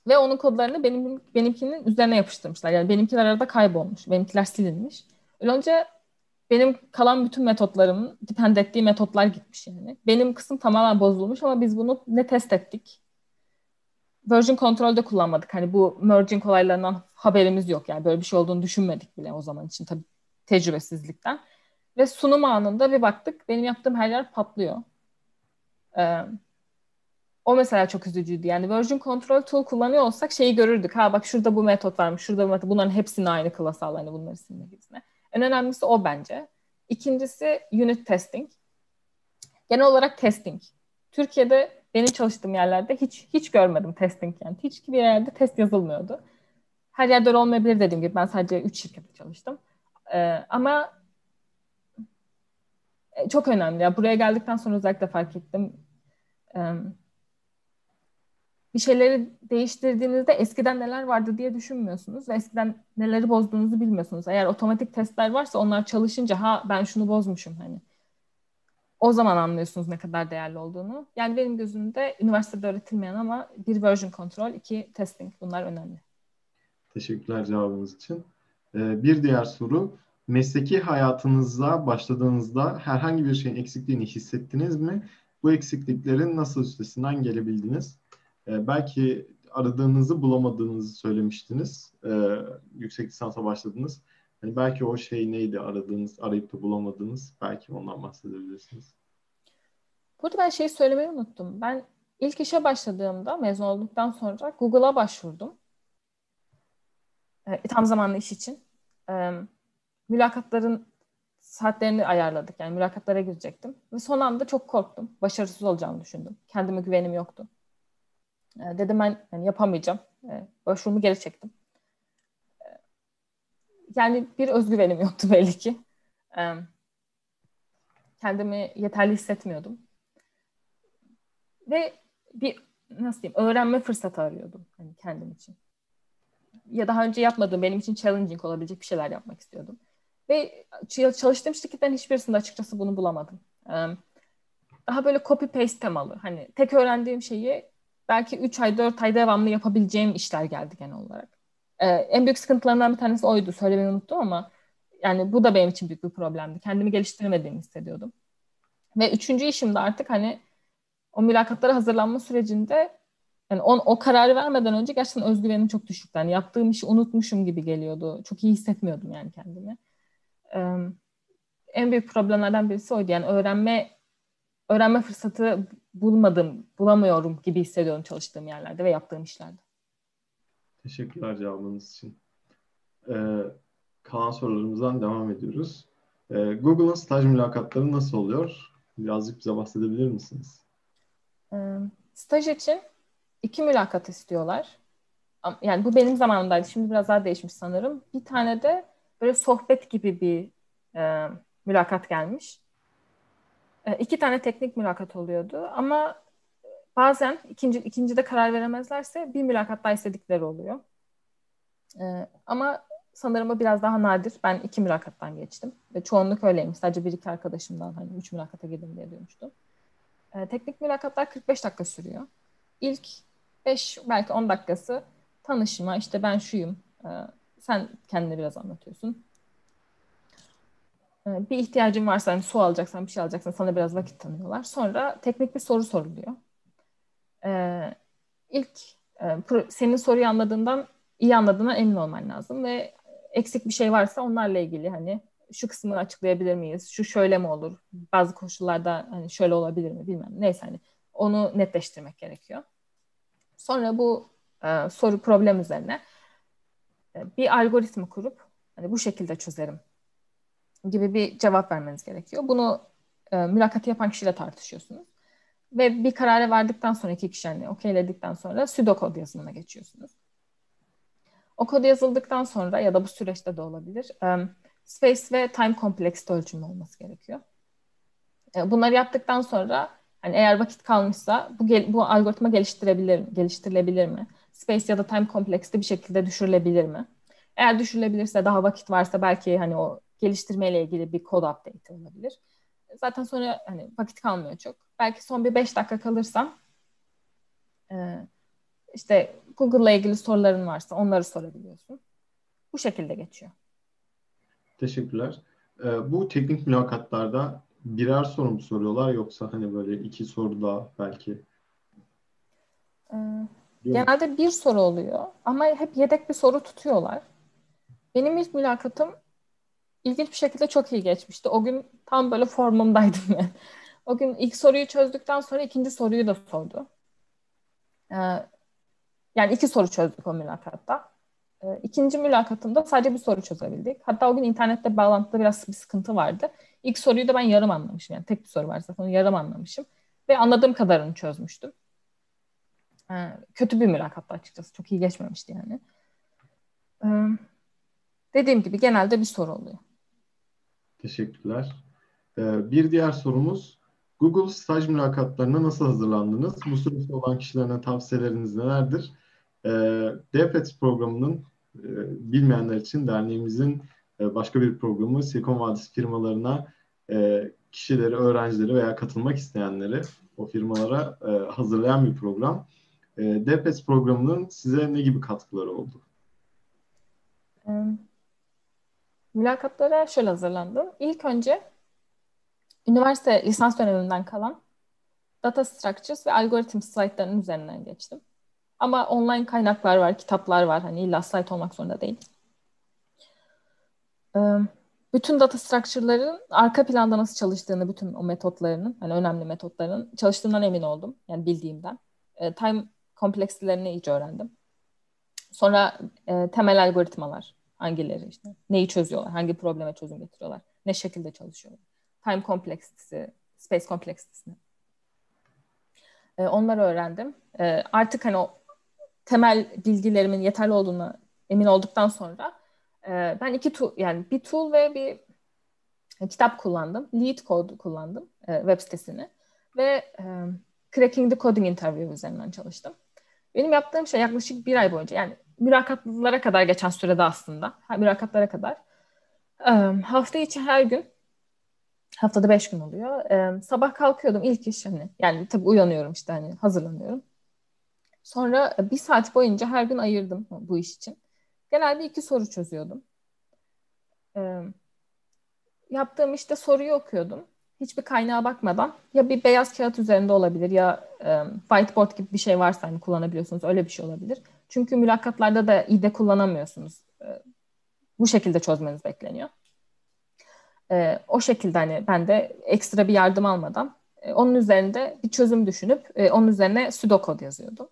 B: Ve onun kodlarını benim benimkinin üzerine yapıştırmışlar. Yani benimkiler arada kaybolmuş. Benimkiler silinmiş. Önce benim kalan bütün metotlarımın depend ettiği metotlar gitmiş yani. Benim kısım tamamen bozulmuş ama biz bunu ne test ettik? Version control'de kullanmadık. Hani bu merging olaylarından haberimiz yok. Yani böyle bir şey olduğunu düşünmedik bile o zaman için tabii tecrübesizlikten. Ve sunum anında bir baktık benim yaptığım her yer patlıyor. Ee, o mesela çok üzücüydü. Yani version control tool kullanıyor olsak şeyi görürdük. Ha bak şurada bu metot varmış, şurada bu metot. Bunların hepsini aynı klasa al. Hani bunları silme gibisine. En önemlisi o bence. İkincisi unit testing. Genel olarak testing. Türkiye'de benim çalıştığım yerlerde hiç hiç görmedim testing yani. Hiç bir yerde test yazılmıyordu. Her yerde öyle olmayabilir dediğim gibi. Ben sadece 3 şirkette çalıştım. Ee, ama e, çok önemli. Ya. Buraya geldikten sonra özellikle fark ettim. Ee, bir şeyleri değiştirdiğinizde eskiden neler vardı diye düşünmüyorsunuz ve eskiden neleri bozduğunuzu bilmiyorsunuz. Eğer otomatik testler varsa onlar çalışınca ha ben şunu bozmuşum hani. O zaman anlıyorsunuz ne kadar değerli olduğunu. Yani benim gözümde üniversitede öğretilmeyen ama bir version control, iki testing bunlar önemli.
A: Teşekkürler cevabınız için. Ee, bir diğer soru, mesleki hayatınızda başladığınızda herhangi bir şeyin eksikliğini hissettiniz mi? Bu eksikliklerin nasıl üstesinden gelebildiniz? E, belki aradığınızı bulamadığınızı söylemiştiniz. E, yüksek lisansa başladınız. Yani belki o şey neydi aradığınız, arayıp da bulamadığınız. Belki ondan bahsedebilirsiniz.
B: Burada ben şeyi söylemeyi unuttum. Ben ilk işe başladığımda mezun olduktan sonra Google'a başvurdum. E, tam zamanlı iş için. E, mülakatların saatlerini ayarladık. Yani mülakatlara girecektim. Ve son anda çok korktum. Başarısız olacağımı düşündüm. Kendime güvenim yoktu. E, dedim ben yani yapamayacağım. E, başvurumu geri çektim. E, yani bir özgüvenim yoktu belli ki. Kendimi yeterli hissetmiyordum. Ve bir nasıl diyeyim öğrenme fırsatı arıyordum hani kendim için. Ya daha önce yapmadığım benim için challenging olabilecek bir şeyler yapmak istiyordum. Ve çalıştığım şirketlerin hiçbirisinde açıkçası bunu bulamadım. Daha böyle copy paste temalı. Hani tek öğrendiğim şeyi belki 3 ay 4 ay devamlı yapabileceğim işler geldi genel olarak. Ee, en büyük sıkıntılarından bir tanesi oydu. Söylemeyi unuttum ama yani bu da benim için büyük bir problemdi. Kendimi geliştiremediğimi hissediyordum. Ve üçüncü işimde artık hani o mülakatlara hazırlanma sürecinde yani on, o kararı vermeden önce gerçekten özgüvenim çok düşüktü. Yani yaptığım işi unutmuşum gibi geliyordu. Çok iyi hissetmiyordum yani kendimi. Ee, en büyük problemlerden birisi oydu. Yani öğrenme öğrenme fırsatı bulmadım, bulamıyorum gibi hissediyorum çalıştığım yerlerde ve yaptığım işlerde.
A: Teşekkürler cevabınız için. Ee, kalan sorularımızdan devam ediyoruz. Ee, Google'ın staj mülakatları nasıl oluyor? Birazcık bize bahsedebilir misiniz?
B: Ee, staj için iki mülakat istiyorlar. Yani bu benim zamanımdaydı. Şimdi biraz daha değişmiş sanırım. Bir tane de böyle sohbet gibi bir e, mülakat gelmiş. E, iki tane teknik mülakat oluyordu ama bazen ikinci ikinci de karar veremezlerse bir mülakat daha istedikleri oluyor. E, ama sanırım o biraz daha nadir. Ben iki mülakattan geçtim ve çoğunluk öyleymiş. Sadece bir iki arkadaşımdan hani üç mülakata girdim diye duymuştum. E, teknik mülakatlar 45 dakika sürüyor. İlk 5 belki 10 dakikası tanışma işte ben şuyum. Sen kendini biraz anlatıyorsun. Ee, bir ihtiyacın varsa hani su alacaksan bir şey alacaksan sana biraz vakit tanıyorlar. Sonra teknik bir soru soruluyor. Ee, ilk e, senin soruyu anladığından iyi anladığına emin olman lazım ve eksik bir şey varsa onlarla ilgili hani şu kısmını açıklayabilir miyiz? Şu şöyle mi olur? Bazı koşullarda hani şöyle olabilir mi bilmem. Neyse hani onu netleştirmek gerekiyor. Sonra bu e, soru problem üzerine e, bir algoritma kurup hani bu şekilde çözerim gibi bir cevap vermeniz gerekiyor. Bunu e, mülakatı yapan kişiyle tartışıyorsunuz. Ve bir karara verdikten sonra iki kişi hani okeyledikten sonra pseudokod yazılımına geçiyorsunuz. O kod yazıldıktan sonra ya da bu süreçte de olabilir. E, space ve time complexity ölçümü olması gerekiyor. E, bunları yaptıktan sonra hani eğer vakit kalmışsa bu bu algoritma geliştirebilir geliştirilebilir mi? space ya da time kompleksite bir şekilde düşürülebilir mi? Eğer düşürülebilirse daha vakit varsa belki hani o geliştirmeyle ilgili bir kod update olabilir. Zaten sonra hani vakit kalmıyor çok. Belki son bir beş dakika kalırsam e, işte Google'la ilgili soruların varsa onları sorabiliyorsun. Bu şekilde geçiyor.
A: Teşekkürler. Ee, bu teknik mülakatlarda birer soru mu soruyorlar yoksa hani böyle iki soru da belki?
B: Ee, genelde bir soru oluyor ama hep yedek bir soru tutuyorlar. Benim ilk mülakatım ilginç bir şekilde çok iyi geçmişti. O gün tam böyle formumdaydım yani. O gün ilk soruyu çözdükten sonra ikinci soruyu da sordu. Ee, yani iki soru çözdük o mülakatta. Ee, ikinci mülakatımda sadece bir soru çözebildik. Hatta o gün internette bağlantıda biraz bir sıkıntı vardı. İlk soruyu da ben yarım anlamışım. Yani tek bir soru var zaten yarım anlamışım. Ve anladığım kadarını çözmüştüm. Ee, kötü bir mülakattı açıkçası. Çok iyi geçmemişti yani. Ee, dediğim gibi genelde bir soru oluyor.
A: Teşekkürler. Ee, bir diğer sorumuz Google staj mülakatlarına nasıl hazırlandınız? Bu süreçte olan kişilerine tavsiyeleriniz nelerdir? Ee, DFETS programının e, bilmeyenler için derneğimizin e, başka bir programı Silikon Vadisi firmalarına e, kişileri, öğrencileri veya katılmak isteyenleri o firmalara hazırlayan bir program. E, programının size ne gibi katkıları oldu?
B: E, mülakatlara şöyle hazırlandım. İlk önce üniversite lisans döneminden kalan data structures ve algorithm slaytlarının üzerinden geçtim. Ama online kaynaklar var, kitaplar var. Hani illa slide olmak zorunda değil. Bütün data structure'ların arka planda nasıl çalıştığını, bütün o metotlarının, hani önemli metotların çalıştığından emin oldum. Yani bildiğimden. Time komplekslerini iyice öğrendim. Sonra temel algoritmalar hangileri işte neyi çözüyorlar, hangi probleme çözüm getiriyorlar, ne şekilde çalışıyorlar. Time kompleksitesi, space kompleksitesini. E, onları öğrendim. E, artık hani o temel bilgilerimin yeterli olduğuna emin olduktan sonra e, ben iki tool yani bir tool ve bir kitap kullandım. Lead Code kullandım e, web sitesini ve e, Cracking the Coding Interview üzerinden çalıştım. Benim yaptığım şey yaklaşık bir ay boyunca yani mülakatlara kadar geçen sürede aslında. Mülakatlara kadar. Hafta içi her gün haftada beş gün oluyor. Sabah kalkıyordum ilk iş hani yani tabii uyanıyorum işte hani hazırlanıyorum. Sonra e, bir saat boyunca her gün ayırdım bu iş için. Genelde iki soru çözüyordum. Yaptığım işte soruyu okuyordum. Hiçbir kaynağa bakmadan ya bir beyaz kağıt üzerinde olabilir ya e, whiteboard gibi bir şey varsa hani kullanabiliyorsunuz öyle bir şey olabilir. Çünkü mülakatlarda da IDE kullanamıyorsunuz. E, bu şekilde çözmeniz bekleniyor. E, o şekilde hani ben de ekstra bir yardım almadan e, onun üzerinde bir çözüm düşünüp e, onun üzerine pseudokod yazıyordum.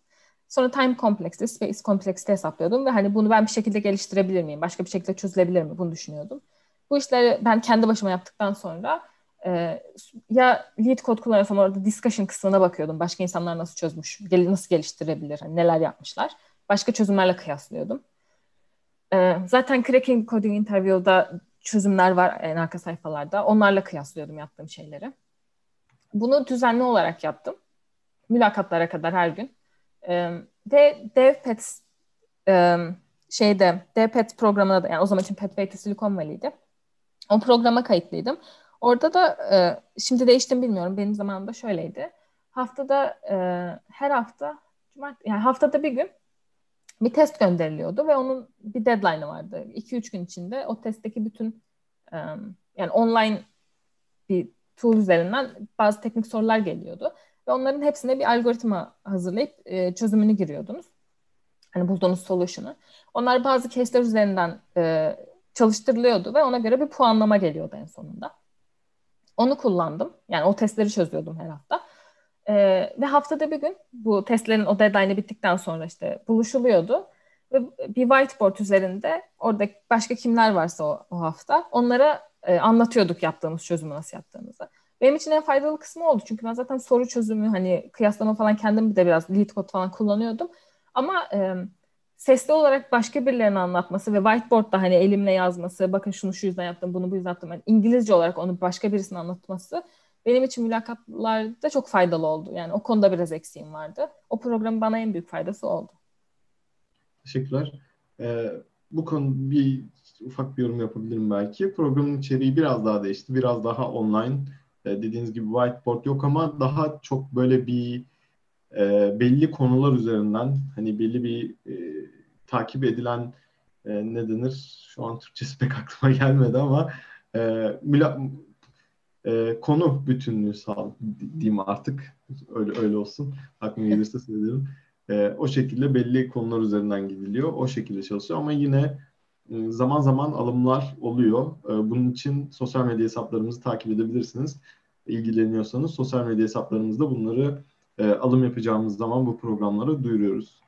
B: Sonra time kompleksi, space kompleksi hesaplıyordum ve hani bunu ben bir şekilde geliştirebilir miyim? Başka bir şekilde çözülebilir mi? Bunu düşünüyordum. Bu işleri ben kendi başıma yaptıktan sonra e, ya lead code kullanıyorsam orada discussion kısmına bakıyordum. Başka insanlar nasıl çözmüş, nasıl geliştirebilir, hani neler yapmışlar. Başka çözümlerle kıyaslıyordum. E, zaten Cracking Coding Interview'da çözümler var en arka sayfalarda. Onlarla kıyaslıyordum yaptığım şeyleri. Bunu düzenli olarak yaptım. Mülakatlara kadar her gün. E, ve DevPets e, şeyde DevPet programına da yani o zaman için Petway'de Silicon Valley'di. O programa kayıtlıydım. Orada da e, şimdi değiştim bilmiyorum. Benim zamanımda şöyleydi. Haftada e, her hafta yani haftada bir gün bir test gönderiliyordu ve onun bir deadline'ı vardı. 2-3 gün içinde o testteki bütün yani online bir tool üzerinden bazı teknik sorular geliyordu. Ve onların hepsine bir algoritma hazırlayıp çözümünü giriyordunuz. Hani bulduğunuz solution'ı. Onlar bazı case'ler üzerinden çalıştırılıyordu ve ona göre bir puanlama geliyordu en sonunda. Onu kullandım. Yani o testleri çözüyordum her hafta. E, ve haftada bir gün bu testlerin o deadline'ı bittikten sonra işte buluşuluyordu. Ve bir whiteboard üzerinde orada başka kimler varsa o, o hafta onlara e, anlatıyorduk yaptığımız çözümü nasıl yaptığımızı. Benim için en faydalı kısmı oldu. Çünkü ben zaten soru çözümü hani kıyaslama falan kendim de biraz lead code falan kullanıyordum. Ama e, sesli olarak başka birilerine anlatması ve whiteboard'da hani elimle yazması, bakın şunu şu yüzden yaptım, bunu bu yüzden yaptım. Yani İngilizce olarak onu başka birisine anlatması benim için mülakatlarda çok faydalı oldu. Yani o konuda biraz eksiğim vardı. O programın bana en büyük faydası oldu.
A: Teşekkürler. Ee, bu konu bir ufak bir yorum yapabilirim belki. Programın içeriği biraz daha değişti. Biraz daha online. Ee, dediğiniz gibi whiteboard yok ama daha çok böyle bir e, belli konular üzerinden hani belli bir e, takip edilen e, ne denir? Şu an Türkçesi pek aklıma gelmedi ama e, müla, e, konu bütünlüğü sağ diyeyim artık. Öyle öyle olsun. Aklıma gelirse söylerim. E, o şekilde belli konular üzerinden gidiliyor. O şekilde çalışıyor ama yine e, zaman zaman alımlar oluyor. E, bunun için sosyal medya hesaplarımızı takip edebilirsiniz. İlgileniyorsanız sosyal medya hesaplarımızda bunları e, alım yapacağımız zaman bu programları duyuruyoruz.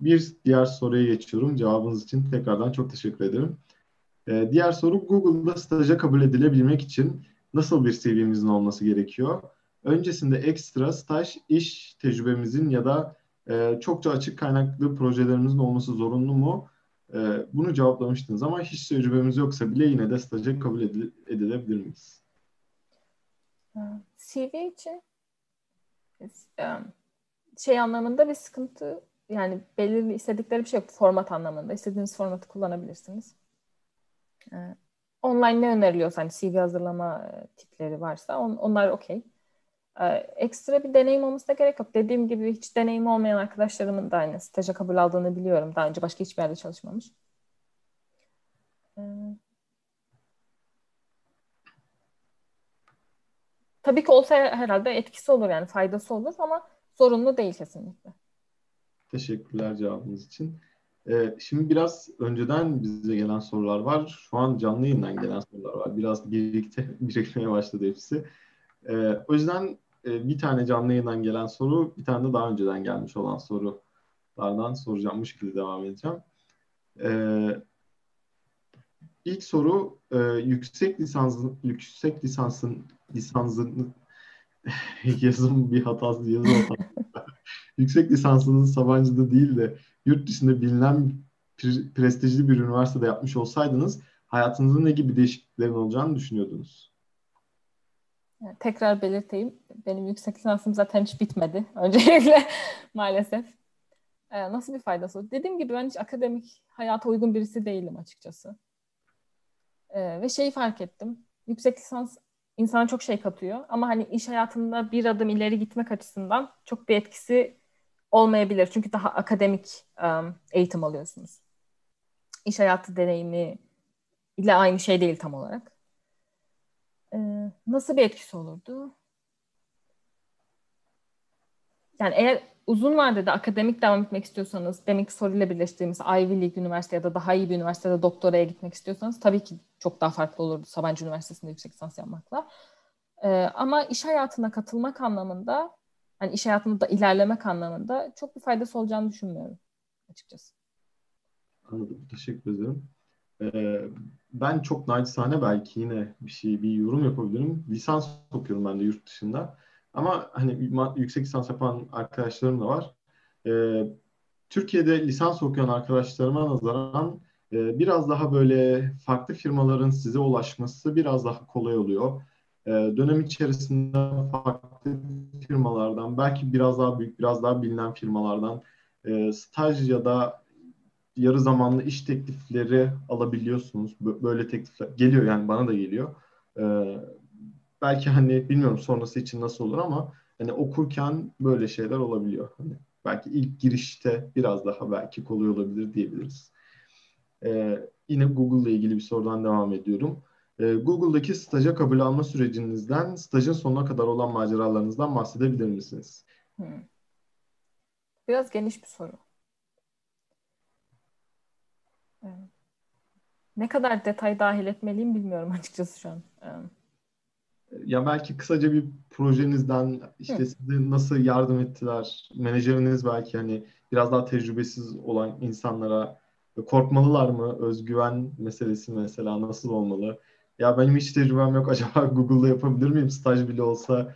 A: Bir diğer soruya geçiyorum. Cevabınız için tekrardan çok teşekkür ederim. E, diğer soru Google'da staja kabul edilebilmek için nasıl bir CV'mizin olması gerekiyor? Öncesinde ekstra staj, iş tecrübemizin ya da e, çokça açık kaynaklı projelerimizin olması zorunlu mu? E, bunu cevaplamıştınız ama hiç tecrübemiz yoksa bile yine de staja kabul edile, edilebilir miyiz?
B: CV için şey anlamında bir sıkıntı yani belirli istedikleri bir şey yok format anlamında. İstediğiniz formatı kullanabilirsiniz. Online ne öneriliyorsa hani CV hazırlama tipleri varsa on, onlar okey. Ekstra bir deneyim olması da gerek yok. Dediğim gibi hiç deneyim olmayan arkadaşlarımın da aynı staja kabul aldığını biliyorum. Daha önce başka hiçbir yerde çalışmamış. Tabii ki olsa herhalde etkisi olur yani faydası olur ama zorunlu değil kesinlikle.
A: Teşekkürler cevabınız için. Ee, şimdi biraz önceden bize gelen sorular var. Şu an canlı yayından gelen sorular var. Biraz birlikte birikmeye başladı hepsi. Ee, o yüzden e, bir tane canlı yayından gelen soru, bir tane de daha önceden gelmiş olan sorulardan soracağım. Bu şekilde devam edeceğim. Ee, ilk soru e, yüksek lisansın yüksek lisansın lisansın yazım bir hatası yazım hatası. yüksek lisansınız Sabancı'da değil de yurt dışında bilinen pre- prestijli bir üniversitede yapmış olsaydınız hayatınızda ne gibi değişikliklerin olacağını düşünüyordunuz?
B: tekrar belirteyim. Benim yüksek lisansım zaten hiç bitmedi. Öncelikle maalesef. Ee, nasıl bir faydası olur? Dediğim gibi ben hiç akademik hayata uygun birisi değilim açıkçası. Ee, ve şeyi fark ettim. Yüksek lisans insana çok şey katıyor. Ama hani iş hayatında bir adım ileri gitmek açısından çok bir etkisi olmayabilir. Çünkü daha akademik um, eğitim alıyorsunuz. İş hayatı deneyimi ile aynı şey değil tam olarak. Ee, nasıl bir etkisi olurdu? Yani eğer uzun vadede akademik devam etmek istiyorsanız, demek soruyla birleştiğimiz Ivy League üniversite ya da daha iyi bir üniversitede doktoraya gitmek istiyorsanız tabii ki çok daha farklı olurdu Sabancı Üniversitesi'nde yüksek lisans yapmakla. Ee, ama iş hayatına katılmak anlamında, yani iş hayatında da ilerlemek anlamında çok bir faydası olacağını düşünmüyorum açıkçası.
A: Anladım. Teşekkür ederim. Ee, ben çok naçizane belki yine bir şey bir yorum yapabilirim. Lisans okuyorum ben de yurt dışında. Ama hani yüksek lisans yapan arkadaşlarım da var. Ee, Türkiye'de lisans okuyan arkadaşlarıma nazaran e, biraz daha böyle farklı firmaların size ulaşması biraz daha kolay oluyor. E, dönem içerisinde farklı firmalardan, belki biraz daha büyük, biraz daha bilinen firmalardan e, staj ya da yarı zamanlı iş teklifleri alabiliyorsunuz. Böyle teklifler geliyor yani bana da geliyor. Ee, belki hani bilmiyorum sonrası için nasıl olur ama hani okurken böyle şeyler olabiliyor. Hani belki ilk girişte biraz daha belki kolay olabilir diyebiliriz. Ee, yine Google ile ilgili bir sorudan devam ediyorum. Ee, Google'daki staja kabul alma sürecinizden stajın sonuna kadar olan maceralarınızdan bahsedebilir misiniz? Hmm.
B: Biraz geniş bir soru. Ne kadar detay dahil etmeliyim bilmiyorum açıkçası şu an.
A: Ya belki kısaca bir projenizden işte Hı. size nasıl yardım ettiler? Menajeriniz belki hani biraz daha tecrübesiz olan insanlara korkmalılar mı? Özgüven meselesi mesela nasıl olmalı? Ya benim hiç tecrübem yok. Acaba Google'da yapabilir miyim? Staj bile olsa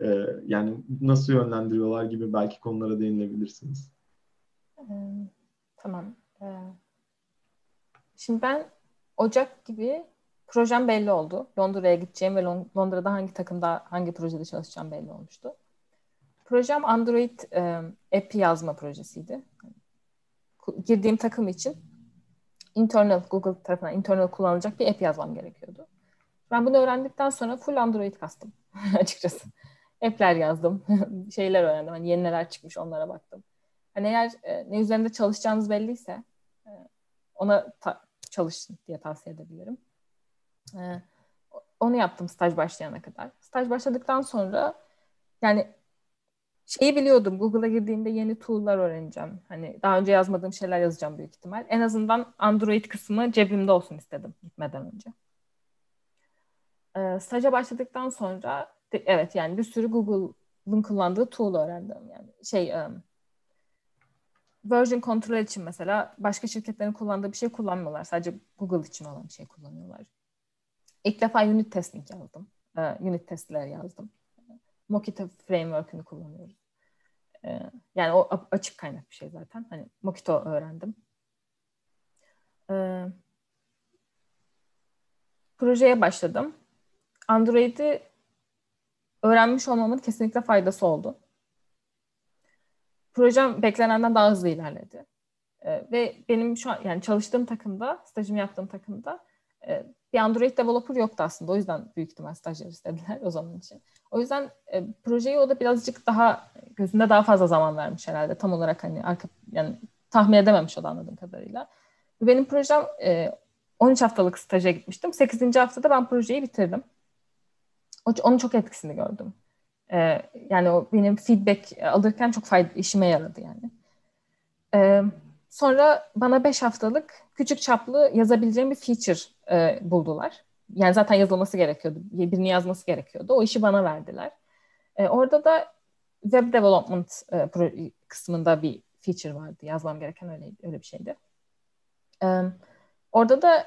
A: e, yani nasıl yönlendiriyorlar gibi belki konulara değinebilirsiniz.
B: Tamam. Şimdi ben Ocak gibi projem belli oldu. Londra'ya gideceğim ve Londra'da hangi takımda, hangi projede çalışacağım belli olmuştu. projem Android e, app yazma projesiydi. Girdiğim takım için internal Google tarafından internal kullanılacak bir app yazmam gerekiyordu. Ben bunu öğrendikten sonra full Android kastım açıkçası. App'ler yazdım. Şeyler öğrendim. Hani yeni neler çıkmış onlara baktım. Hani eğer e, ne üzerinde çalışacağınız belliyse e, ona ta- çalışın diye tavsiye edebilirim. E, onu yaptım staj başlayana kadar. Staj başladıktan sonra yani şeyi biliyordum. Google'a girdiğimde yeni tool'lar öğreneceğim. Hani daha önce yazmadığım şeyler yazacağım büyük ihtimal. En azından Android kısmı cebimde olsun istedim gitmeden önce. E, staja başladıktan sonra evet yani bir sürü Google'ın kullandığı tool öğrendim. Yani şey um, version control için mesela başka şirketlerin kullandığı bir şey kullanmıyorlar. Sadece Google için olan bir şey kullanıyorlar. İlk defa unit testing yazdım. Uh, unit testler yazdım. Mockito framework'ünü kullanıyoruz. Uh, yani o açık kaynak bir şey zaten. Hani Mockito öğrendim. Uh, projeye başladım. Android'i öğrenmiş olmamın kesinlikle faydası oldu. Projem beklenenden daha hızlı ilerledi. E, ve benim şu an yani çalıştığım takımda, stajımı yaptığım takımda e, bir Android developer yoktu aslında. O yüzden büyük ihtimal stajyer istediler o zaman için. O yüzden e, projeyi o da birazcık daha gözünde daha fazla zaman vermiş herhalde. Tam olarak hani arka yani tahmin edememiş o da anladığım kadarıyla. Benim projem e, 13 haftalık staja gitmiştim. 8. haftada ben projeyi bitirdim. Onun çok etkisini gördüm. Ee, yani o benim feedback alırken çok fayda, işime yaradı yani. Ee, sonra bana 5 haftalık küçük çaplı yazabileceğim bir feature e, buldular. Yani zaten yazılması gerekiyordu. Birini yazması gerekiyordu. O işi bana verdiler. Ee, orada da web development e, kısmında bir feature vardı. Yazmam gereken öyle, öyle bir şeydi. Ee, orada da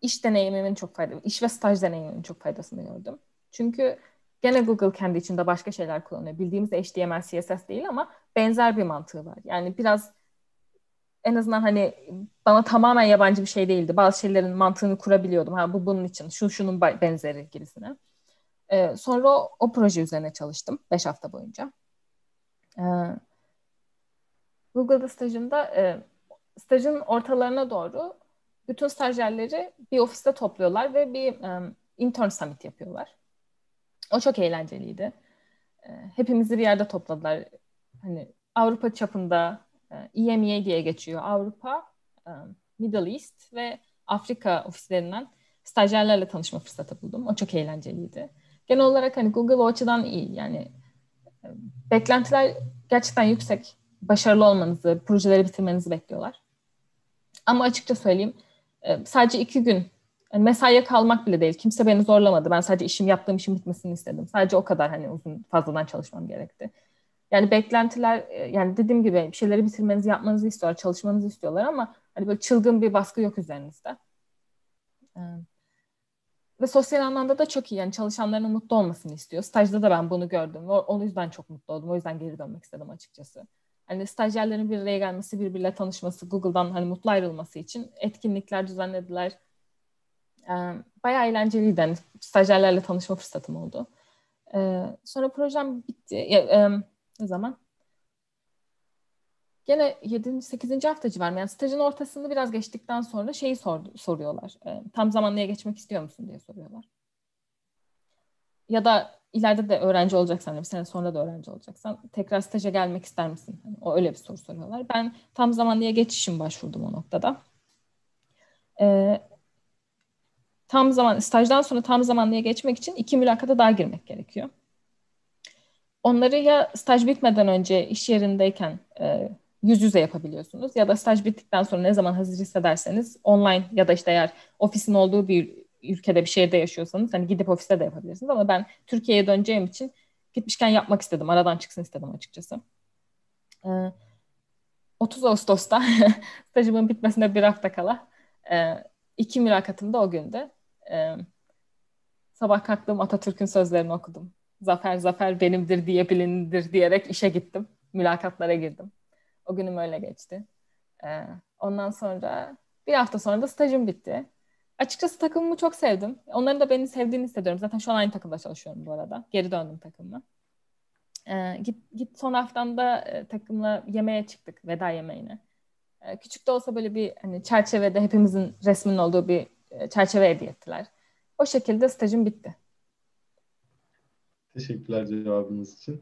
B: iş deneyimimin çok faydası, iş ve staj deneyimimin çok faydasını gördüm. Çünkü gene Google kendi içinde başka şeyler kullanıyor. Bildiğimiz HTML, CSS değil ama benzer bir mantığı var. Yani biraz en azından hani bana tamamen yabancı bir şey değildi. Bazı şeylerin mantığını kurabiliyordum. Ha bu bunun için, şu şunun benzeri gibisine. Ee, sonra o, o proje üzerine çalıştım 5 hafta boyunca. Ee, Google'da stajımda e, stajın ortalarına doğru bütün stajyerleri bir ofiste topluyorlar ve bir um, intern summit yapıyorlar. O çok eğlenceliydi. E, hepimizi bir yerde topladılar. Hani Avrupa çapında e, EMEA diye geçiyor. Avrupa, e, Middle East ve Afrika ofislerinden stajyerlerle tanışma fırsatı buldum. O çok eğlenceliydi. Genel olarak hani Google o açıdan iyi. Yani e, beklentiler gerçekten yüksek. Başarılı olmanızı, projeleri bitirmenizi bekliyorlar. Ama açıkça söyleyeyim e, sadece iki gün yani mesaiye kalmak bile değil. Kimse beni zorlamadı. Ben sadece işim yaptığım işim bitmesini istedim. Sadece o kadar hani uzun fazladan çalışmam gerekti. Yani beklentiler e, yani dediğim gibi bir şeyleri bitirmenizi yapmanızı istiyorlar, çalışmanızı istiyorlar ama hani böyle çılgın bir baskı yok üzerinizde. E, ve sosyal anlamda da çok iyi. Yani çalışanların mutlu olmasını istiyor. Stajda da ben bunu gördüm. O, yüzden çok mutlu oldum. O yüzden geri dönmek istedim açıkçası. Hani stajyerlerin bir araya gelmesi, birbiriyle tanışması, Google'dan hani mutlu ayrılması için etkinlikler düzenlediler e, bayağı eğlenceliydi. Yani stajyerlerle tanışma fırsatım oldu. E, sonra projem bitti. E, ne zaman? Gene 7. 8. hafta civarında yani stajın ortasını biraz geçtikten sonra şeyi sordu, soruyorlar. E, tam zamanlıya geçmek istiyor musun diye soruyorlar. Ya da ileride de öğrenci olacaksan, bir sene sonra da öğrenci olacaksan tekrar staja gelmek ister misin? Yani o öyle bir soru soruyorlar. Ben tam zamanlıya geçişim başvurdum o noktada. Ee, tam zaman stajdan sonra tam zamanlıya geçmek için iki mülakata daha girmek gerekiyor. Onları ya staj bitmeden önce iş yerindeyken e, yüz yüze yapabiliyorsunuz ya da staj bittikten sonra ne zaman hazır hissederseniz online ya da işte eğer ofisin olduğu bir ülkede bir şehirde yaşıyorsanız hani gidip ofiste de yapabilirsiniz ama ben Türkiye'ye döneceğim için gitmişken yapmak istedim. Aradan çıksın istedim açıkçası. E, 30 Ağustos'ta stajımın bitmesine bir hafta kala e, iki mülakatım da o günde e, sabah kalktım Atatürk'ün sözlerini okudum. Zafer zafer benimdir diye bilinir diyerek işe gittim. Mülakatlara girdim. O günüm öyle geçti. E, ondan sonra bir hafta sonra da stajım bitti. Açıkçası takımımı çok sevdim. Onların da beni sevdiğini hissediyorum. Zaten şu an aynı takımda çalışıyorum bu arada. Geri döndüm takımıma. E, git, git son haftamda e, takımla yemeğe çıktık, veda yemeğine. E, küçük de olsa böyle bir hani çerçevede hepimizin resminin olduğu bir e, çerçeve hediye ettiler. O şekilde stajım bitti.
A: Teşekkürler cevabınız için.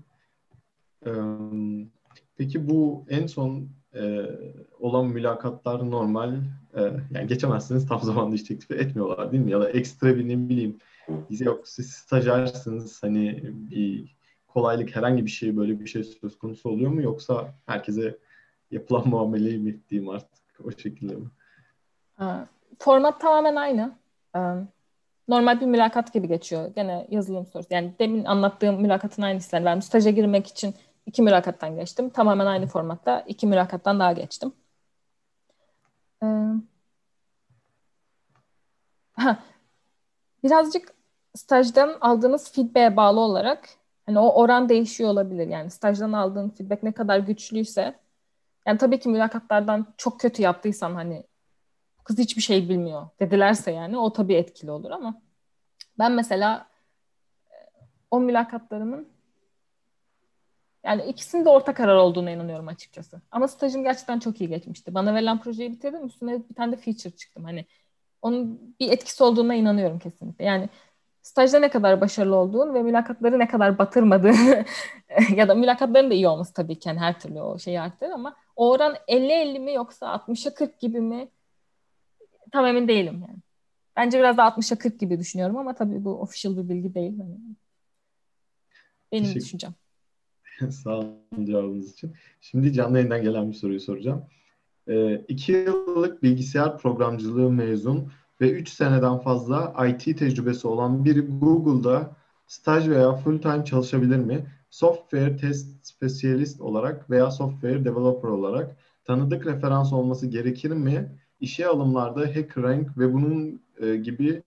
A: Peki bu en son olan mülakatlar normal, yani geçemezsiniz tam zamanda iş teklifi etmiyorlar değil mi? Ya da ekstra bir ne bileyim, bize yok siz stajyersiniz hani bir kolaylık herhangi bir şey böyle bir şey söz konusu oluyor mu yoksa herkese yapılan muameleyi mi diyeyim artık o şekilde mi?
B: Format tamamen aynı. Normal bir mülakat gibi geçiyor. Gene yazılım sorusu. Yani demin anlattığım mülakatın aynısı. Yani ben staja girmek için iki mülakattan geçtim. Tamamen aynı formatta iki mülakattan daha geçtim. Ha, birazcık stajdan aldığınız feedback'e bağlı olarak hani o oran değişiyor olabilir. Yani stajdan aldığın feedback ne kadar güçlüyse yani tabii ki mülakatlardan çok kötü yaptıysan hani kız hiçbir şey bilmiyor dedilerse yani o tabii etkili olur ama ben mesela e, o mülakatlarımın yani ikisinin de orta karar olduğuna inanıyorum açıkçası. Ama stajım gerçekten çok iyi geçmişti. Bana verilen projeyi bitirdim. Üstüne bir tane de feature çıktım. Hani onun bir etkisi olduğuna inanıyorum kesinlikle. Yani stajda ne kadar başarılı olduğun ve mülakatları ne kadar batırmadığın ya da mülakatların da iyi olması tabii ki yani her türlü o şeyi arttırır ama o oran 50-50 mi yoksa 60'a 40 gibi mi tam emin değilim yani. Bence biraz da 60'a 40 gibi düşünüyorum ama tabii bu official bir bilgi değil. Yani benim Teşekkür. düşüncem.
A: Sağ olun cevabınız için. Şimdi canlı yayından gelen bir soruyu soracağım. E, iki yıllık bilgisayar programcılığı mezun ve 3 seneden fazla IT tecrübesi olan biri Google'da staj veya full time çalışabilir mi? Software test specialist olarak veya software developer olarak tanıdık referans olması gerekir mi? İşe alımlarda HackerRank ve bunun e, gibi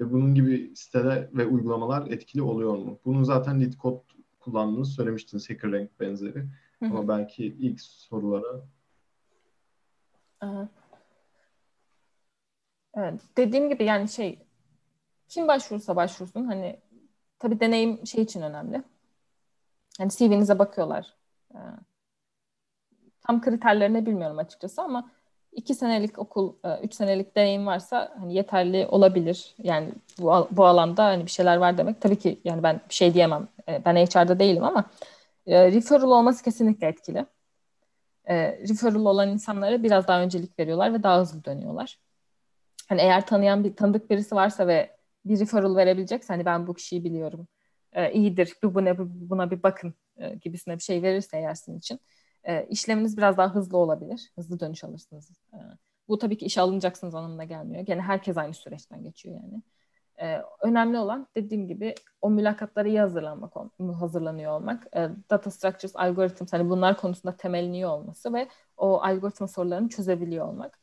A: ve bunun gibi siteler ve uygulamalar etkili oluyor mu? Bunu zaten LeetCode kullandığınızı söylemiştiniz HackerRank benzeri. Hı hı. Ama belki ilk sorulara
B: Aha. Evet, dediğim gibi yani şey kim başvurursa başvursun hani tabii deneyim şey için önemli. Yani CV'nize bakıyorlar. Ee, tam kriterlerini bilmiyorum açıkçası ama iki senelik okul, e, üç senelik deneyim varsa hani yeterli olabilir. Yani bu, bu alanda hani bir şeyler var demek. Tabii ki yani ben bir şey diyemem. E, ben HR'da değilim ama e, referral olması kesinlikle etkili. Referral olan insanlara biraz daha öncelik veriyorlar ve daha hızlı dönüyorlar. Hani eğer tanıyan bir tanıdık birisi varsa ve bir referral verebilecekse hani ben bu kişiyi biliyorum. iyidir. Bu buna, buna bir bakın gibisine bir şey verirse eğer sizin için e, işleminiz biraz daha hızlı olabilir. Hızlı dönüş alırsınız. E, bu tabii ki işe alınacaksınız anlamına gelmiyor. Gene herkes aynı süreçten geçiyor yani. E, önemli olan dediğim gibi o mülakatlara iyi hazırlanmak, hazırlanıyor olmak. E, data structures, algorithms hani bunlar konusunda temeliniyor olması ve o algoritma sorularını çözebiliyor olmak.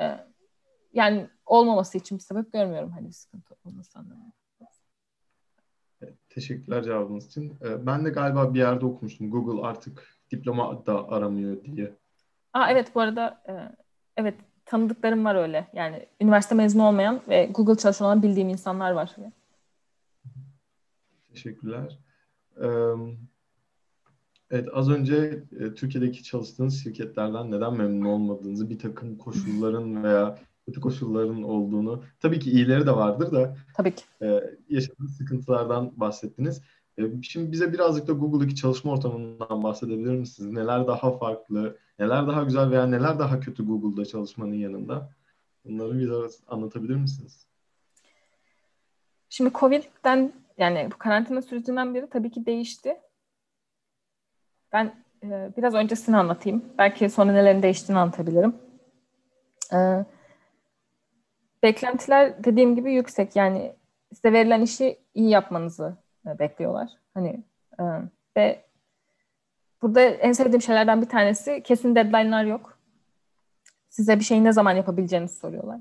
B: E, yani olmaması için bir sebep görmüyorum hani bir sıkıntı olması anlamında.
A: Teşekkürler cevabınız için. Ben de galiba bir yerde okumuştum. Google artık diploma da aramıyor diye.
B: Aa, evet bu arada e, evet tanıdıklarım var öyle. Yani üniversite mezunu olmayan ve Google çalışan olan bildiğim insanlar var.
A: Teşekkürler. evet az önce e, Türkiye'deki çalıştığınız şirketlerden neden memnun olmadığınızı, bir takım koşulların veya kötü koşulların olduğunu, tabii ki iyileri de vardır da
B: tabii ki.
A: E, yaşadığınız sıkıntılardan bahsettiniz. E, şimdi bize birazcık da Google'daki çalışma ortamından bahsedebilir misiniz? Neler daha farklı, neler daha güzel veya neler daha kötü Google'da çalışmanın yanında? Bunları bize anlatabilir misiniz?
B: Şimdi Covid'den yani bu karantina sürecinden beri tabii ki değişti. Ben e, biraz öncesini anlatayım. Belki sonra nelerin değiştiğini anlatabilirim. E, beklentiler dediğim gibi yüksek. Yani size verilen işi iyi yapmanızı bekliyorlar. Hani e, ve burada en sevdiğim şeylerden bir tanesi kesin deadline'lar yok. Size bir şeyi ne zaman yapabileceğinizi soruyorlar.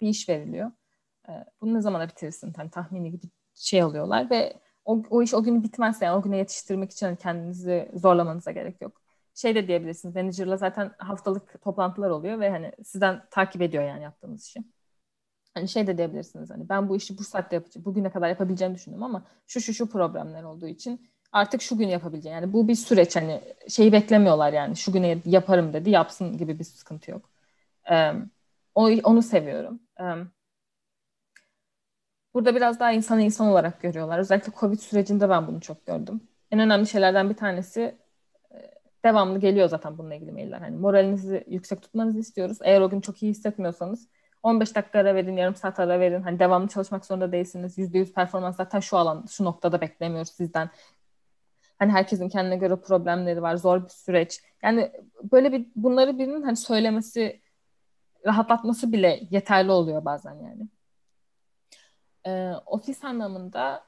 B: Bir iş veriliyor. E, bunu ne zaman bitirirsin? Hani tahmini gibi şey alıyorlar ve o, o iş o gün bitmezse yani o güne yetiştirmek için hani kendinizi zorlamanıza gerek yok. Şey de diyebilirsiniz. Manager'la zaten haftalık toplantılar oluyor ve hani sizden takip ediyor yani yaptığınız işi. Hani şey de diyebilirsiniz hani ben bu işi bu saatte yapacağım, bugüne kadar yapabileceğimi düşündüm ama şu şu şu problemler olduğu için artık şu gün yapabileceğin. Yani bu bir süreç hani şeyi beklemiyorlar yani şu güne yaparım dedi yapsın gibi bir sıkıntı yok. Ee, onu seviyorum. Ee, burada biraz daha insanı insan olarak görüyorlar. Özellikle Covid sürecinde ben bunu çok gördüm. En önemli şeylerden bir tanesi devamlı geliyor zaten bununla ilgili mailler. Hani moralinizi yüksek tutmanızı istiyoruz. Eğer o gün çok iyi hissetmiyorsanız 15 dakika ara verin, yarım saat ara verin. Hani devamlı çalışmak zorunda değilsiniz. %100 performans zaten şu alan, şu noktada beklemiyoruz sizden. Hani herkesin kendine göre problemleri var, zor bir süreç. Yani böyle bir bunları birinin hani söylemesi, rahatlatması bile yeterli oluyor bazen yani. Ee, ofis anlamında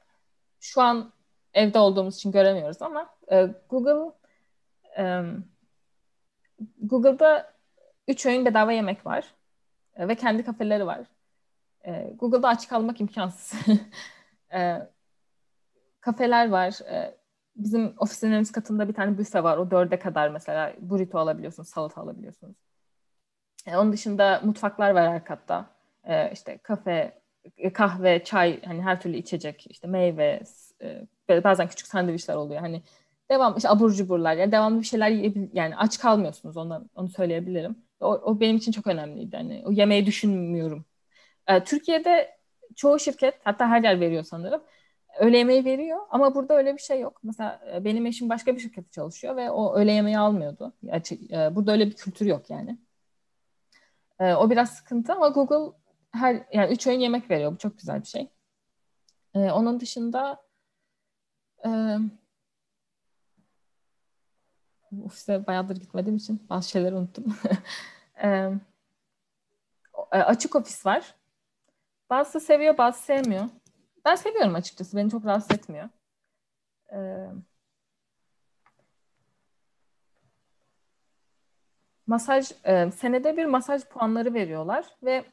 B: şu an evde olduğumuz için göremiyoruz ama e, Google e, Google'da 3 öğün bedava yemek var ve kendi kafeleri var. E, Google'da açık kalmak imkansız. e, kafeler var. E, bizim ofisin en katında bir tane büfe var. O dörde kadar mesela burrito alabiliyorsunuz, salata alabiliyorsunuz. E, onun dışında mutfaklar var her katta. E, işte kafe, e, kahve, çay, hani her türlü içecek, işte meyve, e, bazen küçük sandviçler oluyor. Hani devam işte abur cuburlar yani devamlı bir şeyler yiyebil yani aç kalmıyorsunuz ondan onu söyleyebilirim. O, o benim için çok önemliydi. Hani o yemeği düşünmüyorum. E, Türkiye'de çoğu şirket hatta her yer veriyor sanırım. Öğle yemeği veriyor ama burada öyle bir şey yok. Mesela e, benim eşim başka bir şirkette çalışıyor ve o öğle yemeği almıyordu. E, burada öyle bir kültür yok yani. E, o biraz sıkıntı ama Google her yani üç öğün yemek veriyor. Bu çok güzel bir şey. Onun dışında ofise bayağıdır gitmediğim için bazı şeyleri unuttum. açık ofis var. Bazısı seviyor, bazı sevmiyor. Ben seviyorum açıkçası. Beni çok rahatsız etmiyor. Masaj e, senede bir masaj puanları veriyorlar ve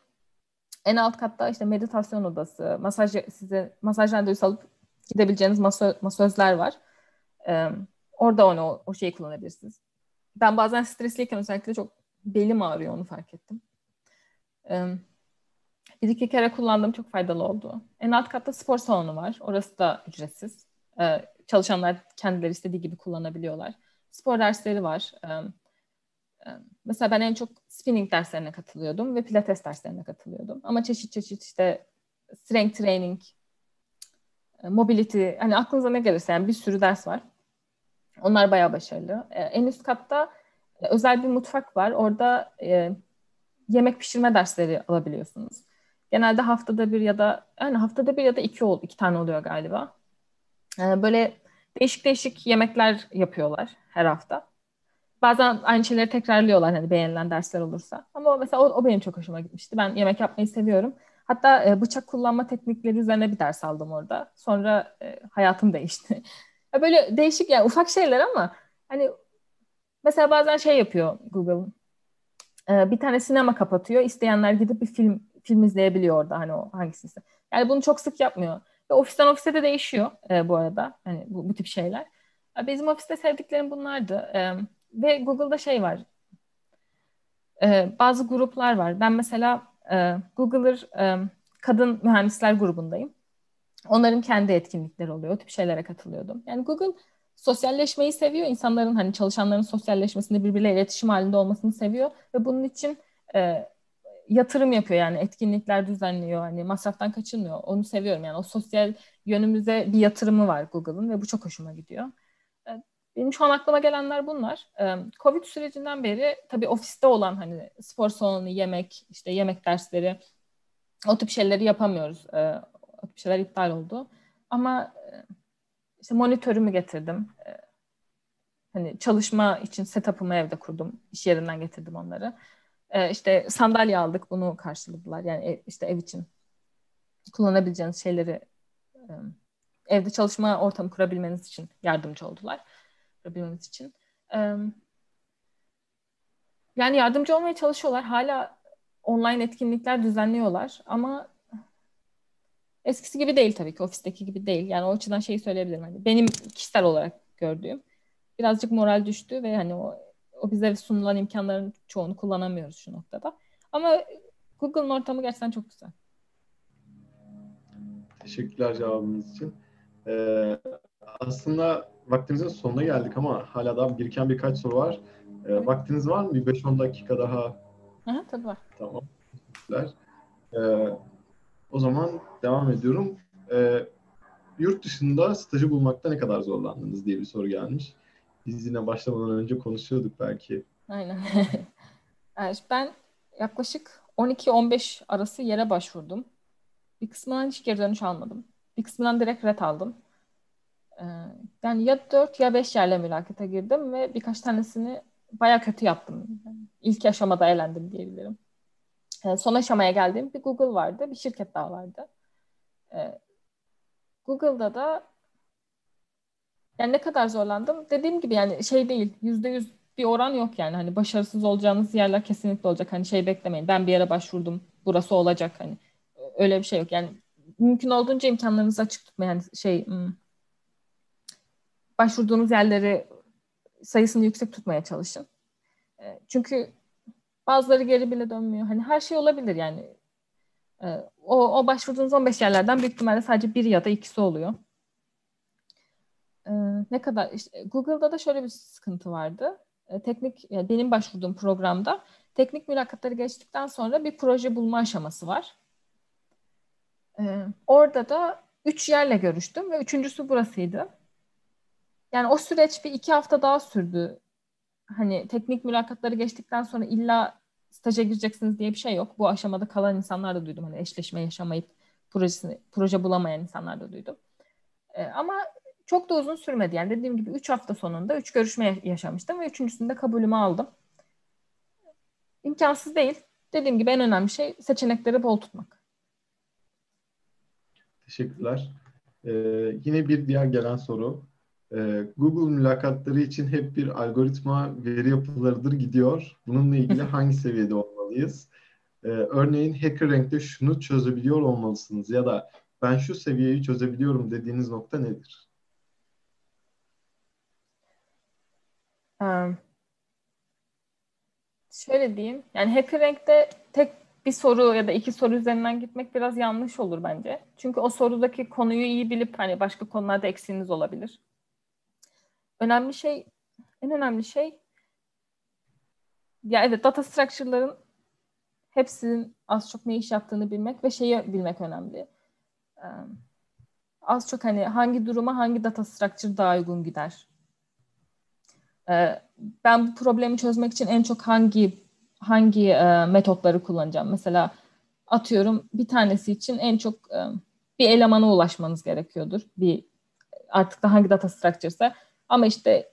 B: en alt katta işte meditasyon odası, masaj size masaj randevusu alıp gidebileceğiniz masa, masözler var. Ee, orada onu o, şeyi kullanabilirsiniz. Ben bazen stresliyken özellikle çok belim ağrıyor onu fark ettim. Ee, bir iki kere kullandığım çok faydalı oldu. En alt katta spor salonu var. Orası da ücretsiz. Ee, çalışanlar kendileri istediği gibi kullanabiliyorlar. Spor dersleri var. Ee, mesela ben en çok spinning derslerine katılıyordum ve pilates derslerine katılıyordum. Ama çeşit çeşit işte strength training, mobility, hani aklınıza ne gelirse yani bir sürü ders var. Onlar bayağı başarılı. Ee, en üst katta e, özel bir mutfak var. Orada e, yemek pişirme dersleri alabiliyorsunuz. Genelde haftada bir ya da yani haftada bir ya da iki ol, iki tane oluyor galiba. Ee, böyle değişik değişik yemekler yapıyorlar her hafta. Bazen aynı şeyleri tekrarlıyorlar hani beğenilen dersler olursa. Ama mesela o, o benim çok hoşuma gitmişti. Ben yemek yapmayı seviyorum. Hatta e, bıçak kullanma teknikleri üzerine bir ders aldım orada. Sonra hayatım değişti. böyle değişik yani ufak şeyler ama hani mesela bazen şey yapıyor Google. E, bir tane sinema kapatıyor. İsteyenler gidip bir film film izleyebiliyor orada hani o hangisi. Yani bunu çok sık yapmıyor. Ve ofisten ofise de değişiyor e, bu arada. Hani bu, bu tip şeyler. Bizim ofiste sevdiklerim bunlardı. E, ve Google'da şey var. E, bazı gruplar var. Ben mesela e, Google'ır e, kadın mühendisler grubundayım. Onların kendi etkinlikleri oluyor. O tip şeylere katılıyordum. Yani Google sosyalleşmeyi seviyor. İnsanların hani çalışanların sosyalleşmesinde birbirleriyle iletişim halinde olmasını seviyor ve bunun için e, yatırım yapıyor yani etkinlikler düzenliyor hani masraftan kaçınmıyor. Onu seviyorum yani o sosyal yönümüze bir yatırımı var Google'ın ve bu çok hoşuma gidiyor. E, benim şu an aklıma gelenler bunlar. E, Covid sürecinden beri tabii ofiste olan hani spor salonu, yemek, işte yemek dersleri o tip şeyleri yapamıyoruz. E, tip şeyler iptal oldu. Ama işte monitörümü getirdim. Hani çalışma için setup'ımı evde kurdum. İş yerinden getirdim onları. E, işte sandalye aldık bunu karşıladılar. Yani işte ev için kullanabileceğiniz şeyleri e, evde çalışma ortamı kurabilmeniz için yardımcı oldular. Kurabilmeniz için. E, yani yardımcı olmaya çalışıyorlar. Hala online etkinlikler düzenliyorlar ama eskisi gibi değil tabii ki ofisteki gibi değil. Yani o açıdan şeyi söyleyebilirim. Hani benim kişisel olarak gördüğüm birazcık moral düştü ve hani o o bize sunulan imkanların çoğunu kullanamıyoruz şu noktada. Ama Google'ın ortamı gerçekten çok güzel.
A: Teşekkürler cevabınız için. Ee, aslında vaktimizin sonuna geldik ama hala daha biriken birkaç soru var. E, vaktiniz var mı? Bir 5-10 dakika daha.
B: Aha, tabii var.
A: Tamam. Güzel. E, o zaman devam ediyorum. E, yurt dışında stajı bulmakta ne kadar zorlandınız diye bir soru gelmiş. Biz yine başlamadan önce konuşuyorduk belki.
B: Aynen. ben yaklaşık 12-15 arası yere başvurdum. Bir kısmından hiç geri dönüş almadım. Bir kısmından direkt ret aldım. Ee, yani ya 4 ya 5 yerle mülakata girdim ve birkaç tanesini baya kötü yaptım. Yani ilk aşamada eğlendim diyebilirim. Ee, son aşamaya geldiğim bir Google vardı, bir şirket daha vardı. Ee, Google'da da yani ne kadar zorlandım? Dediğim gibi yani şey değil, yüzde yüz bir oran yok yani. Hani başarısız olacağınız yerler kesinlikle olacak. Hani şey beklemeyin. Ben bir yere başvurdum, burası olacak. Hani öyle bir şey yok. Yani mümkün olduğunca imkanlarınızı açık tutmayın. Yani şey hmm, başvurduğunuz yerleri sayısını yüksek tutmaya çalışın. E, çünkü bazıları geri bile dönmüyor. Hani her şey olabilir yani. E, o, o başvurduğunuz 15 yerlerden büyük ihtimalle sadece bir ya da ikisi oluyor. E, ne kadar işte Google'da da şöyle bir sıkıntı vardı. Teknik yani benim başvurduğum programda teknik mülakatları geçtikten sonra bir proje bulma aşaması var. Orada da üç yerle görüştüm ve üçüncüsü burasıydı. Yani o süreç bir iki hafta daha sürdü. Hani teknik mülakatları geçtikten sonra illa staja gireceksiniz diye bir şey yok. Bu aşamada kalan insanlar da duydum. Hani eşleşme yaşamayıp projesini, proje bulamayan insanlar da duydum. Ee, ama çok da uzun sürmedi. Yani dediğim gibi üç hafta sonunda üç görüşme yaşamıştım ve üçüncüsünde kabulümü aldım. İmkansız değil. Dediğim gibi en önemli şey seçenekleri bol tutmak.
A: Teşekkürler. Ee, yine bir diğer gelen soru. Ee, Google mülakatları için hep bir algoritma veri yapılarıdır gidiyor. Bununla ilgili hangi seviyede olmalıyız? Ee, örneğin HackerRank'te şunu çözebiliyor olmalısınız ya da ben şu seviyeyi çözebiliyorum dediğiniz nokta nedir?
B: Um, şöyle diyeyim. Yani HackerRank'te tek bir soru ya da iki soru üzerinden gitmek biraz yanlış olur bence. Çünkü o sorudaki konuyu iyi bilip hani başka konularda eksiğiniz olabilir önemli şey en önemli şey ya evet data structure'ların hepsinin az çok ne iş yaptığını bilmek ve şeyi bilmek önemli. az çok hani hangi duruma hangi data structure daha uygun gider. ben bu problemi çözmek için en çok hangi hangi metotları kullanacağım? Mesela atıyorum bir tanesi için en çok bir elemana ulaşmanız gerekiyordur. Bir artık da hangi data structure'sa ama işte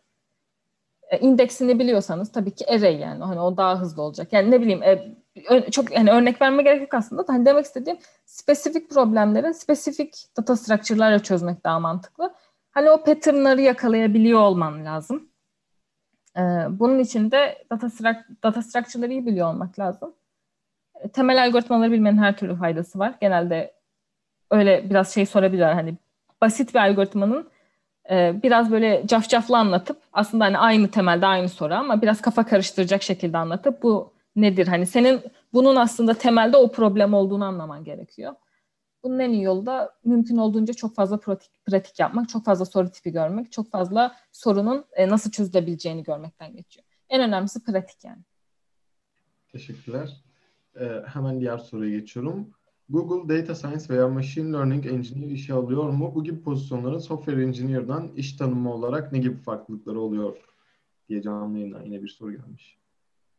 B: e, indeksini biliyorsanız tabii ki array yani hani o daha hızlı olacak. Yani ne bileyim e, çok yani örnek verme gerek yok aslında. Hani demek istediğim spesifik problemleri spesifik data structure'larla çözmek daha mantıklı. Hani o pattern'ları yakalayabiliyor olman lazım. Ee, bunun için de data, data structure'ları iyi biliyor olmak lazım. E, temel algoritmaları bilmenin her türlü faydası var. Genelde öyle biraz şey sorabilirler hani basit bir algoritmanın e, biraz böyle cafcaflı anlatıp aslında hani aynı temelde aynı soru ama biraz kafa karıştıracak şekilde anlatıp bu nedir? Hani senin bunun aslında temelde o problem olduğunu anlaman gerekiyor. Bunun en iyi yolu da mümkün olduğunca çok fazla pratik, pratik yapmak, çok fazla soru tipi görmek, çok fazla sorunun e, nasıl çözülebileceğini görmekten geçiyor. En önemlisi pratik yani.
A: Teşekkürler. Ee, hemen diğer soruya geçiyorum. Google Data Science veya Machine Learning Engineer işe alıyor mu? Bu gibi pozisyonların Software Engineer'dan iş tanımı olarak ne gibi farklılıkları oluyor diye canlı yayından yine bir soru gelmiş.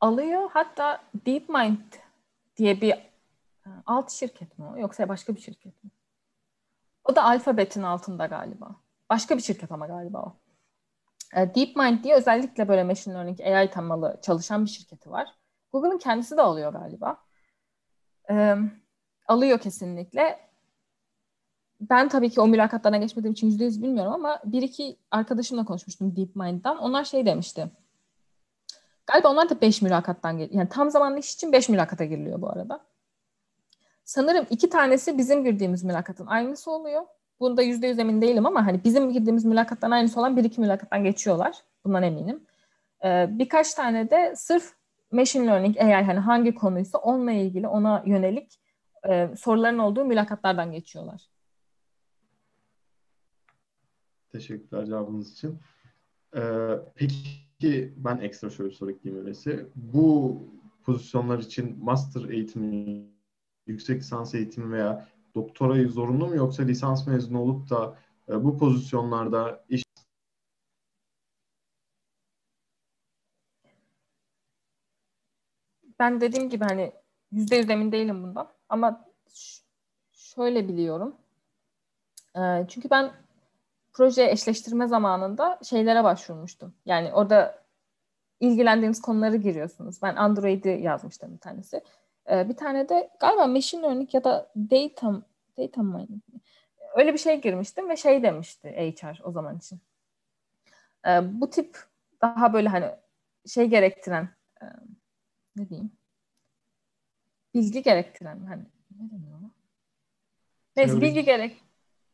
B: Alıyor. Hatta DeepMind diye bir e, alt şirket mi o? Yoksa başka bir şirket mi? O da Alphabet'in altında galiba. Başka bir şirket ama galiba o. E, DeepMind diye özellikle böyle machine learning AI temalı çalışan bir şirketi var. Google'ın kendisi de alıyor galiba. Alıyor kesinlikle. Ben tabii ki o mülakatlarına geçmediğim için yüzde yüz bilmiyorum ama bir iki arkadaşımla konuşmuştum DeepMind'dan. Onlar şey demişti. Galiba onlar da beş mülakattan geliyor. Yani tam zamanlı iş için beş mülakata giriliyor bu arada. Sanırım iki tanesi bizim girdiğimiz mülakatın aynısı oluyor. Bunda yüzde yüz emin değilim ama hani bizim girdiğimiz mülakattan aynısı olan bir iki mülakattan geçiyorlar. Bundan eminim. Ee, birkaç tane de sırf machine learning AI hani hangi konuysa onunla ilgili ona yönelik e, soruların olduğu mülakatlardan geçiyorlar.
A: Teşekkürler cevabınız için. Ee, peki ben ekstra şöyle bir soru ekleyeyim öyleyse. Bu pozisyonlar için master eğitimi, yüksek lisans eğitimi veya doktorayı zorunlu mu yoksa lisans mezunu olup da e, bu pozisyonlarda iş
B: ben dediğim gibi hani yüzde yüz emin değilim bundan ama şöyle biliyorum. Ee, çünkü ben proje eşleştirme zamanında şeylere başvurmuştum. Yani orada ilgilendiğiniz konuları giriyorsunuz. Ben Android'i yazmıştım bir tanesi. Ee, bir tane de galiba machine learning ya da data data mining öyle bir şey girmiştim ve şey demişti HR o zaman için. Ee, bu tip daha böyle hani şey gerektiren e, ne diyeyim bilgi gerektiren hani ne deniyor ona? Neyse bilgi gerek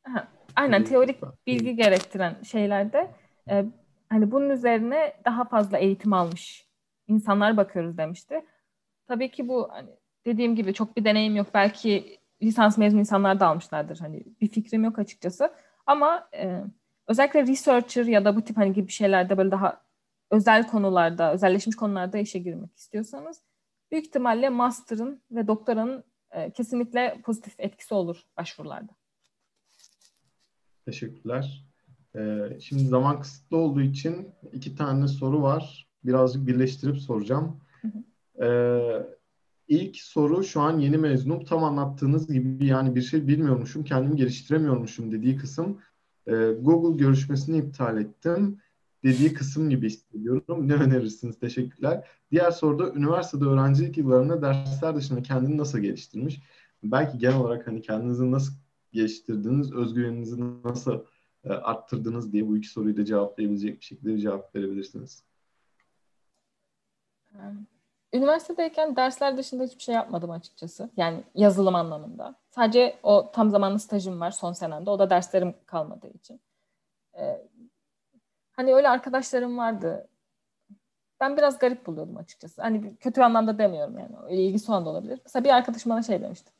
B: Aha, aynen teorik bilgi gerektiren şeylerde e, hani bunun üzerine daha fazla eğitim almış insanlar bakıyoruz demişti. Tabii ki bu hani dediğim gibi çok bir deneyim yok. Belki lisans mezun insanlar da almışlardır. Hani bir fikrim yok açıkçası. Ama e, özellikle researcher ya da bu tip hani gibi şeylerde böyle daha özel konularda, özelleşmiş konularda işe girmek istiyorsanız büyük ihtimalle master'ın ve doktoranın e, kesinlikle pozitif etkisi olur başvurularda.
A: Teşekkürler. Ee, şimdi zaman kısıtlı olduğu için iki tane soru var. Birazcık birleştirip soracağım. Ee, ilk soru şu an yeni mezunum. Tam anlattığınız gibi yani bir şey bilmiyormuşum, kendimi geliştiremiyormuşum dediği kısım. Ee, Google görüşmesini iptal ettim dediği kısım gibi hissediyorum. Ne önerirsiniz? Teşekkürler. Diğer soruda üniversitede öğrencilik yıllarında dersler dışında kendini nasıl geliştirmiş? Belki genel olarak hani kendinizi nasıl geliştirdiniz, özgüveninizi nasıl e, arttırdınız diye bu iki soruyu da cevaplayabilecek bir şekilde cevap verebilirsiniz.
B: Üniversitedeyken dersler dışında hiçbir şey yapmadım açıkçası. Yani yazılım anlamında. Sadece o tam zamanlı stajım var son senemde. O da derslerim kalmadığı için. Ee, hani öyle arkadaşlarım vardı. Ben biraz garip buluyordum açıkçası. Hani kötü anlamda demiyorum yani. Öyle ilgisi olan da olabilir. Mesela bir arkadaşım bana şey demişti.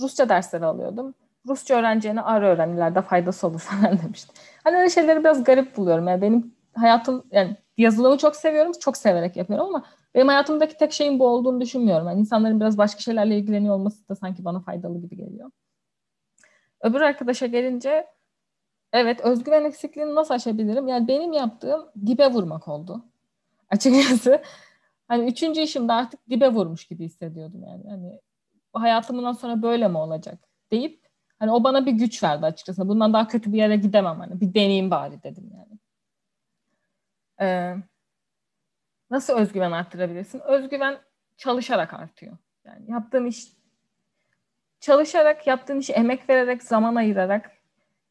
B: Rusça dersleri alıyordum. Rusça öğreneceğine ara öğren ileride faydası olur falan demişti. Hani öyle şeyleri biraz garip buluyorum. Yani benim hayatım yani yazılımı çok seviyorum. Çok severek yapıyorum ama benim hayatımdaki tek şeyin bu olduğunu düşünmüyorum. Yani insanların biraz başka şeylerle ilgileniyor olması da sanki bana faydalı gibi geliyor. Öbür arkadaşa gelince evet özgüven eksikliğini nasıl aşabilirim? Yani benim yaptığım dibe vurmak oldu. Açıkçası hani üçüncü işimde artık dibe vurmuş gibi hissediyordum yani. Hani hayatımdan sonra böyle mi olacak deyip hani o bana bir güç verdi açıkçası. Bundan daha kötü bir yere gidemem hani bir deneyim bari dedim yani. Ee, nasıl özgüven arttırabilirsin? Özgüven çalışarak artıyor. Yani yaptığın iş çalışarak, yaptığın işi emek vererek, zaman ayırarak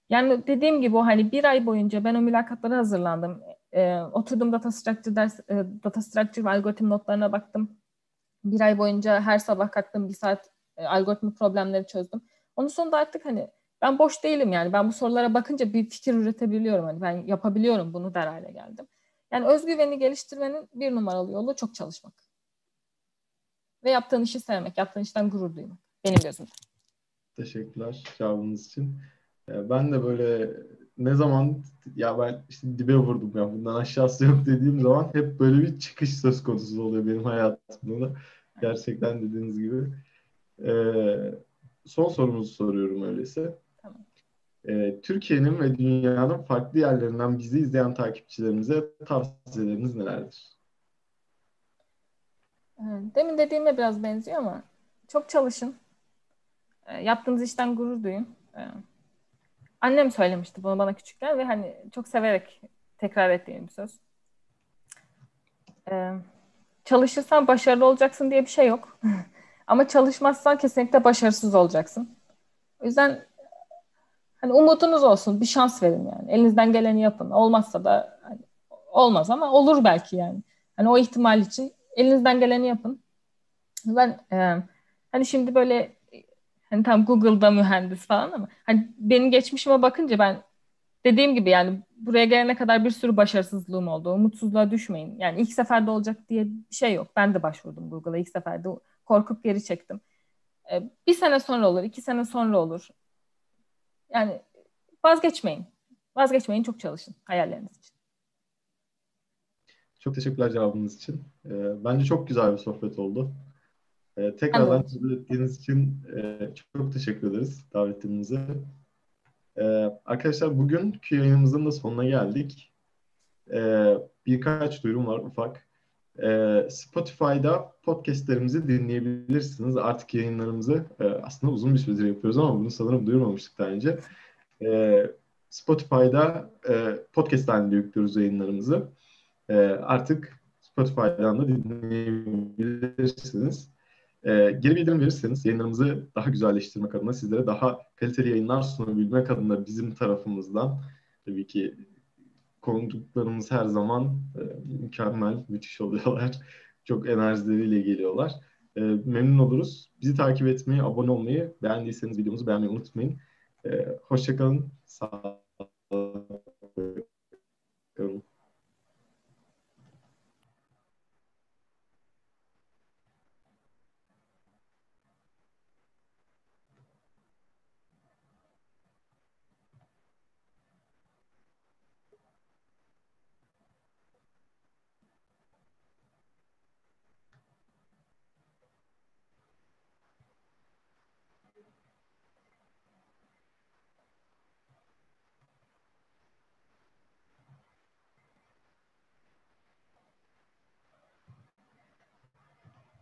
B: yani dediğim gibi o hani bir ay boyunca ben o mülakatlara hazırlandım. Ee, oturdum data structure ders, e, data structure ve algoritm notlarına baktım. Bir ay boyunca her sabah kalktım bir saat e, algoritma problemleri çözdüm. Onun sonunda artık hani ben boş değilim yani. Ben bu sorulara bakınca bir fikir üretebiliyorum. Hani ben yapabiliyorum bunu der hale geldim. Yani özgüveni geliştirmenin bir numaralı yolu çok çalışmak. Ve yaptığın işi sevmek, yaptığın işten gurur duymak. Benim gözümde.
A: Teşekkürler cevabınız için. Ben de böyle ne zaman ya ben işte dibe vurdum ya bundan aşağısı yok dediğim zaman hep böyle bir çıkış söz konusu oluyor benim hayatımda da. Gerçekten dediğiniz gibi. Ee, son sorumuzu soruyorum öyleyse. Tamam. Ee, Türkiye'nin ve dünyanın farklı yerlerinden bizi izleyen takipçilerimize tavsiyeleriniz nelerdir?
B: Ee, demin dediğime biraz benziyor ama çok çalışın. Ee, yaptığınız işten gurur duyun. Annem söylemişti bunu bana küçükken ve hani çok severek tekrar ettiğim bir söz. Çalışırsan başarılı olacaksın diye bir şey yok. Ama çalışmazsan kesinlikle başarısız olacaksın. O yüzden hani umudunuz olsun. Bir şans verin yani. Elinizden geleni yapın. Olmazsa da hani, olmaz ama olur belki yani. Hani o ihtimal için elinizden geleni yapın. Ben e, hani şimdi böyle hani tam Google'da mühendis falan ama hani benim geçmişime bakınca ben dediğim gibi yani buraya gelene kadar bir sürü başarısızlığım oldu. Umutsuzluğa düşmeyin. Yani ilk seferde olacak diye bir şey yok. Ben de başvurdum Google'a ilk seferde korkup geri çektim. Ee, bir sene sonra olur, iki sene sonra olur. Yani vazgeçmeyin. Vazgeçmeyin, çok çalışın hayalleriniz için.
A: Çok teşekkürler cevabınız için. Ee, bence çok güzel bir sohbet oldu. Ee, tekrardan kabul ettiğiniz için e, çok teşekkür ederiz davetinize. Ee, arkadaşlar bugünkü yayınımızın da sonuna geldik. Ee, birkaç duyurum var ufak. Ee, Spotify'da podcastlerimizi dinleyebilirsiniz. Artık yayınlarımızı e, aslında uzun bir süredir yapıyoruz ama bunu sanırım duyurmamıştık daha önce. Ee, Spotify'da e, podcast halinde yüklüyoruz yayınlarımızı. E, artık Spotify'dan da dinleyebilirsiniz. E, geri bildirim verirseniz yayınlarımızı daha güzelleştirmek adına sizlere daha kaliteli yayınlar sunabilmek adına bizim tarafımızdan tabii ki konuklarımız her zaman e, mükemmel, müthiş oluyorlar. Çok enerjileriyle geliyorlar. E, memnun oluruz. Bizi takip etmeyi, abone olmayı, beğendiyseniz videomuzu beğenmeyi unutmayın. E, hoşçakalın. Sağ olun.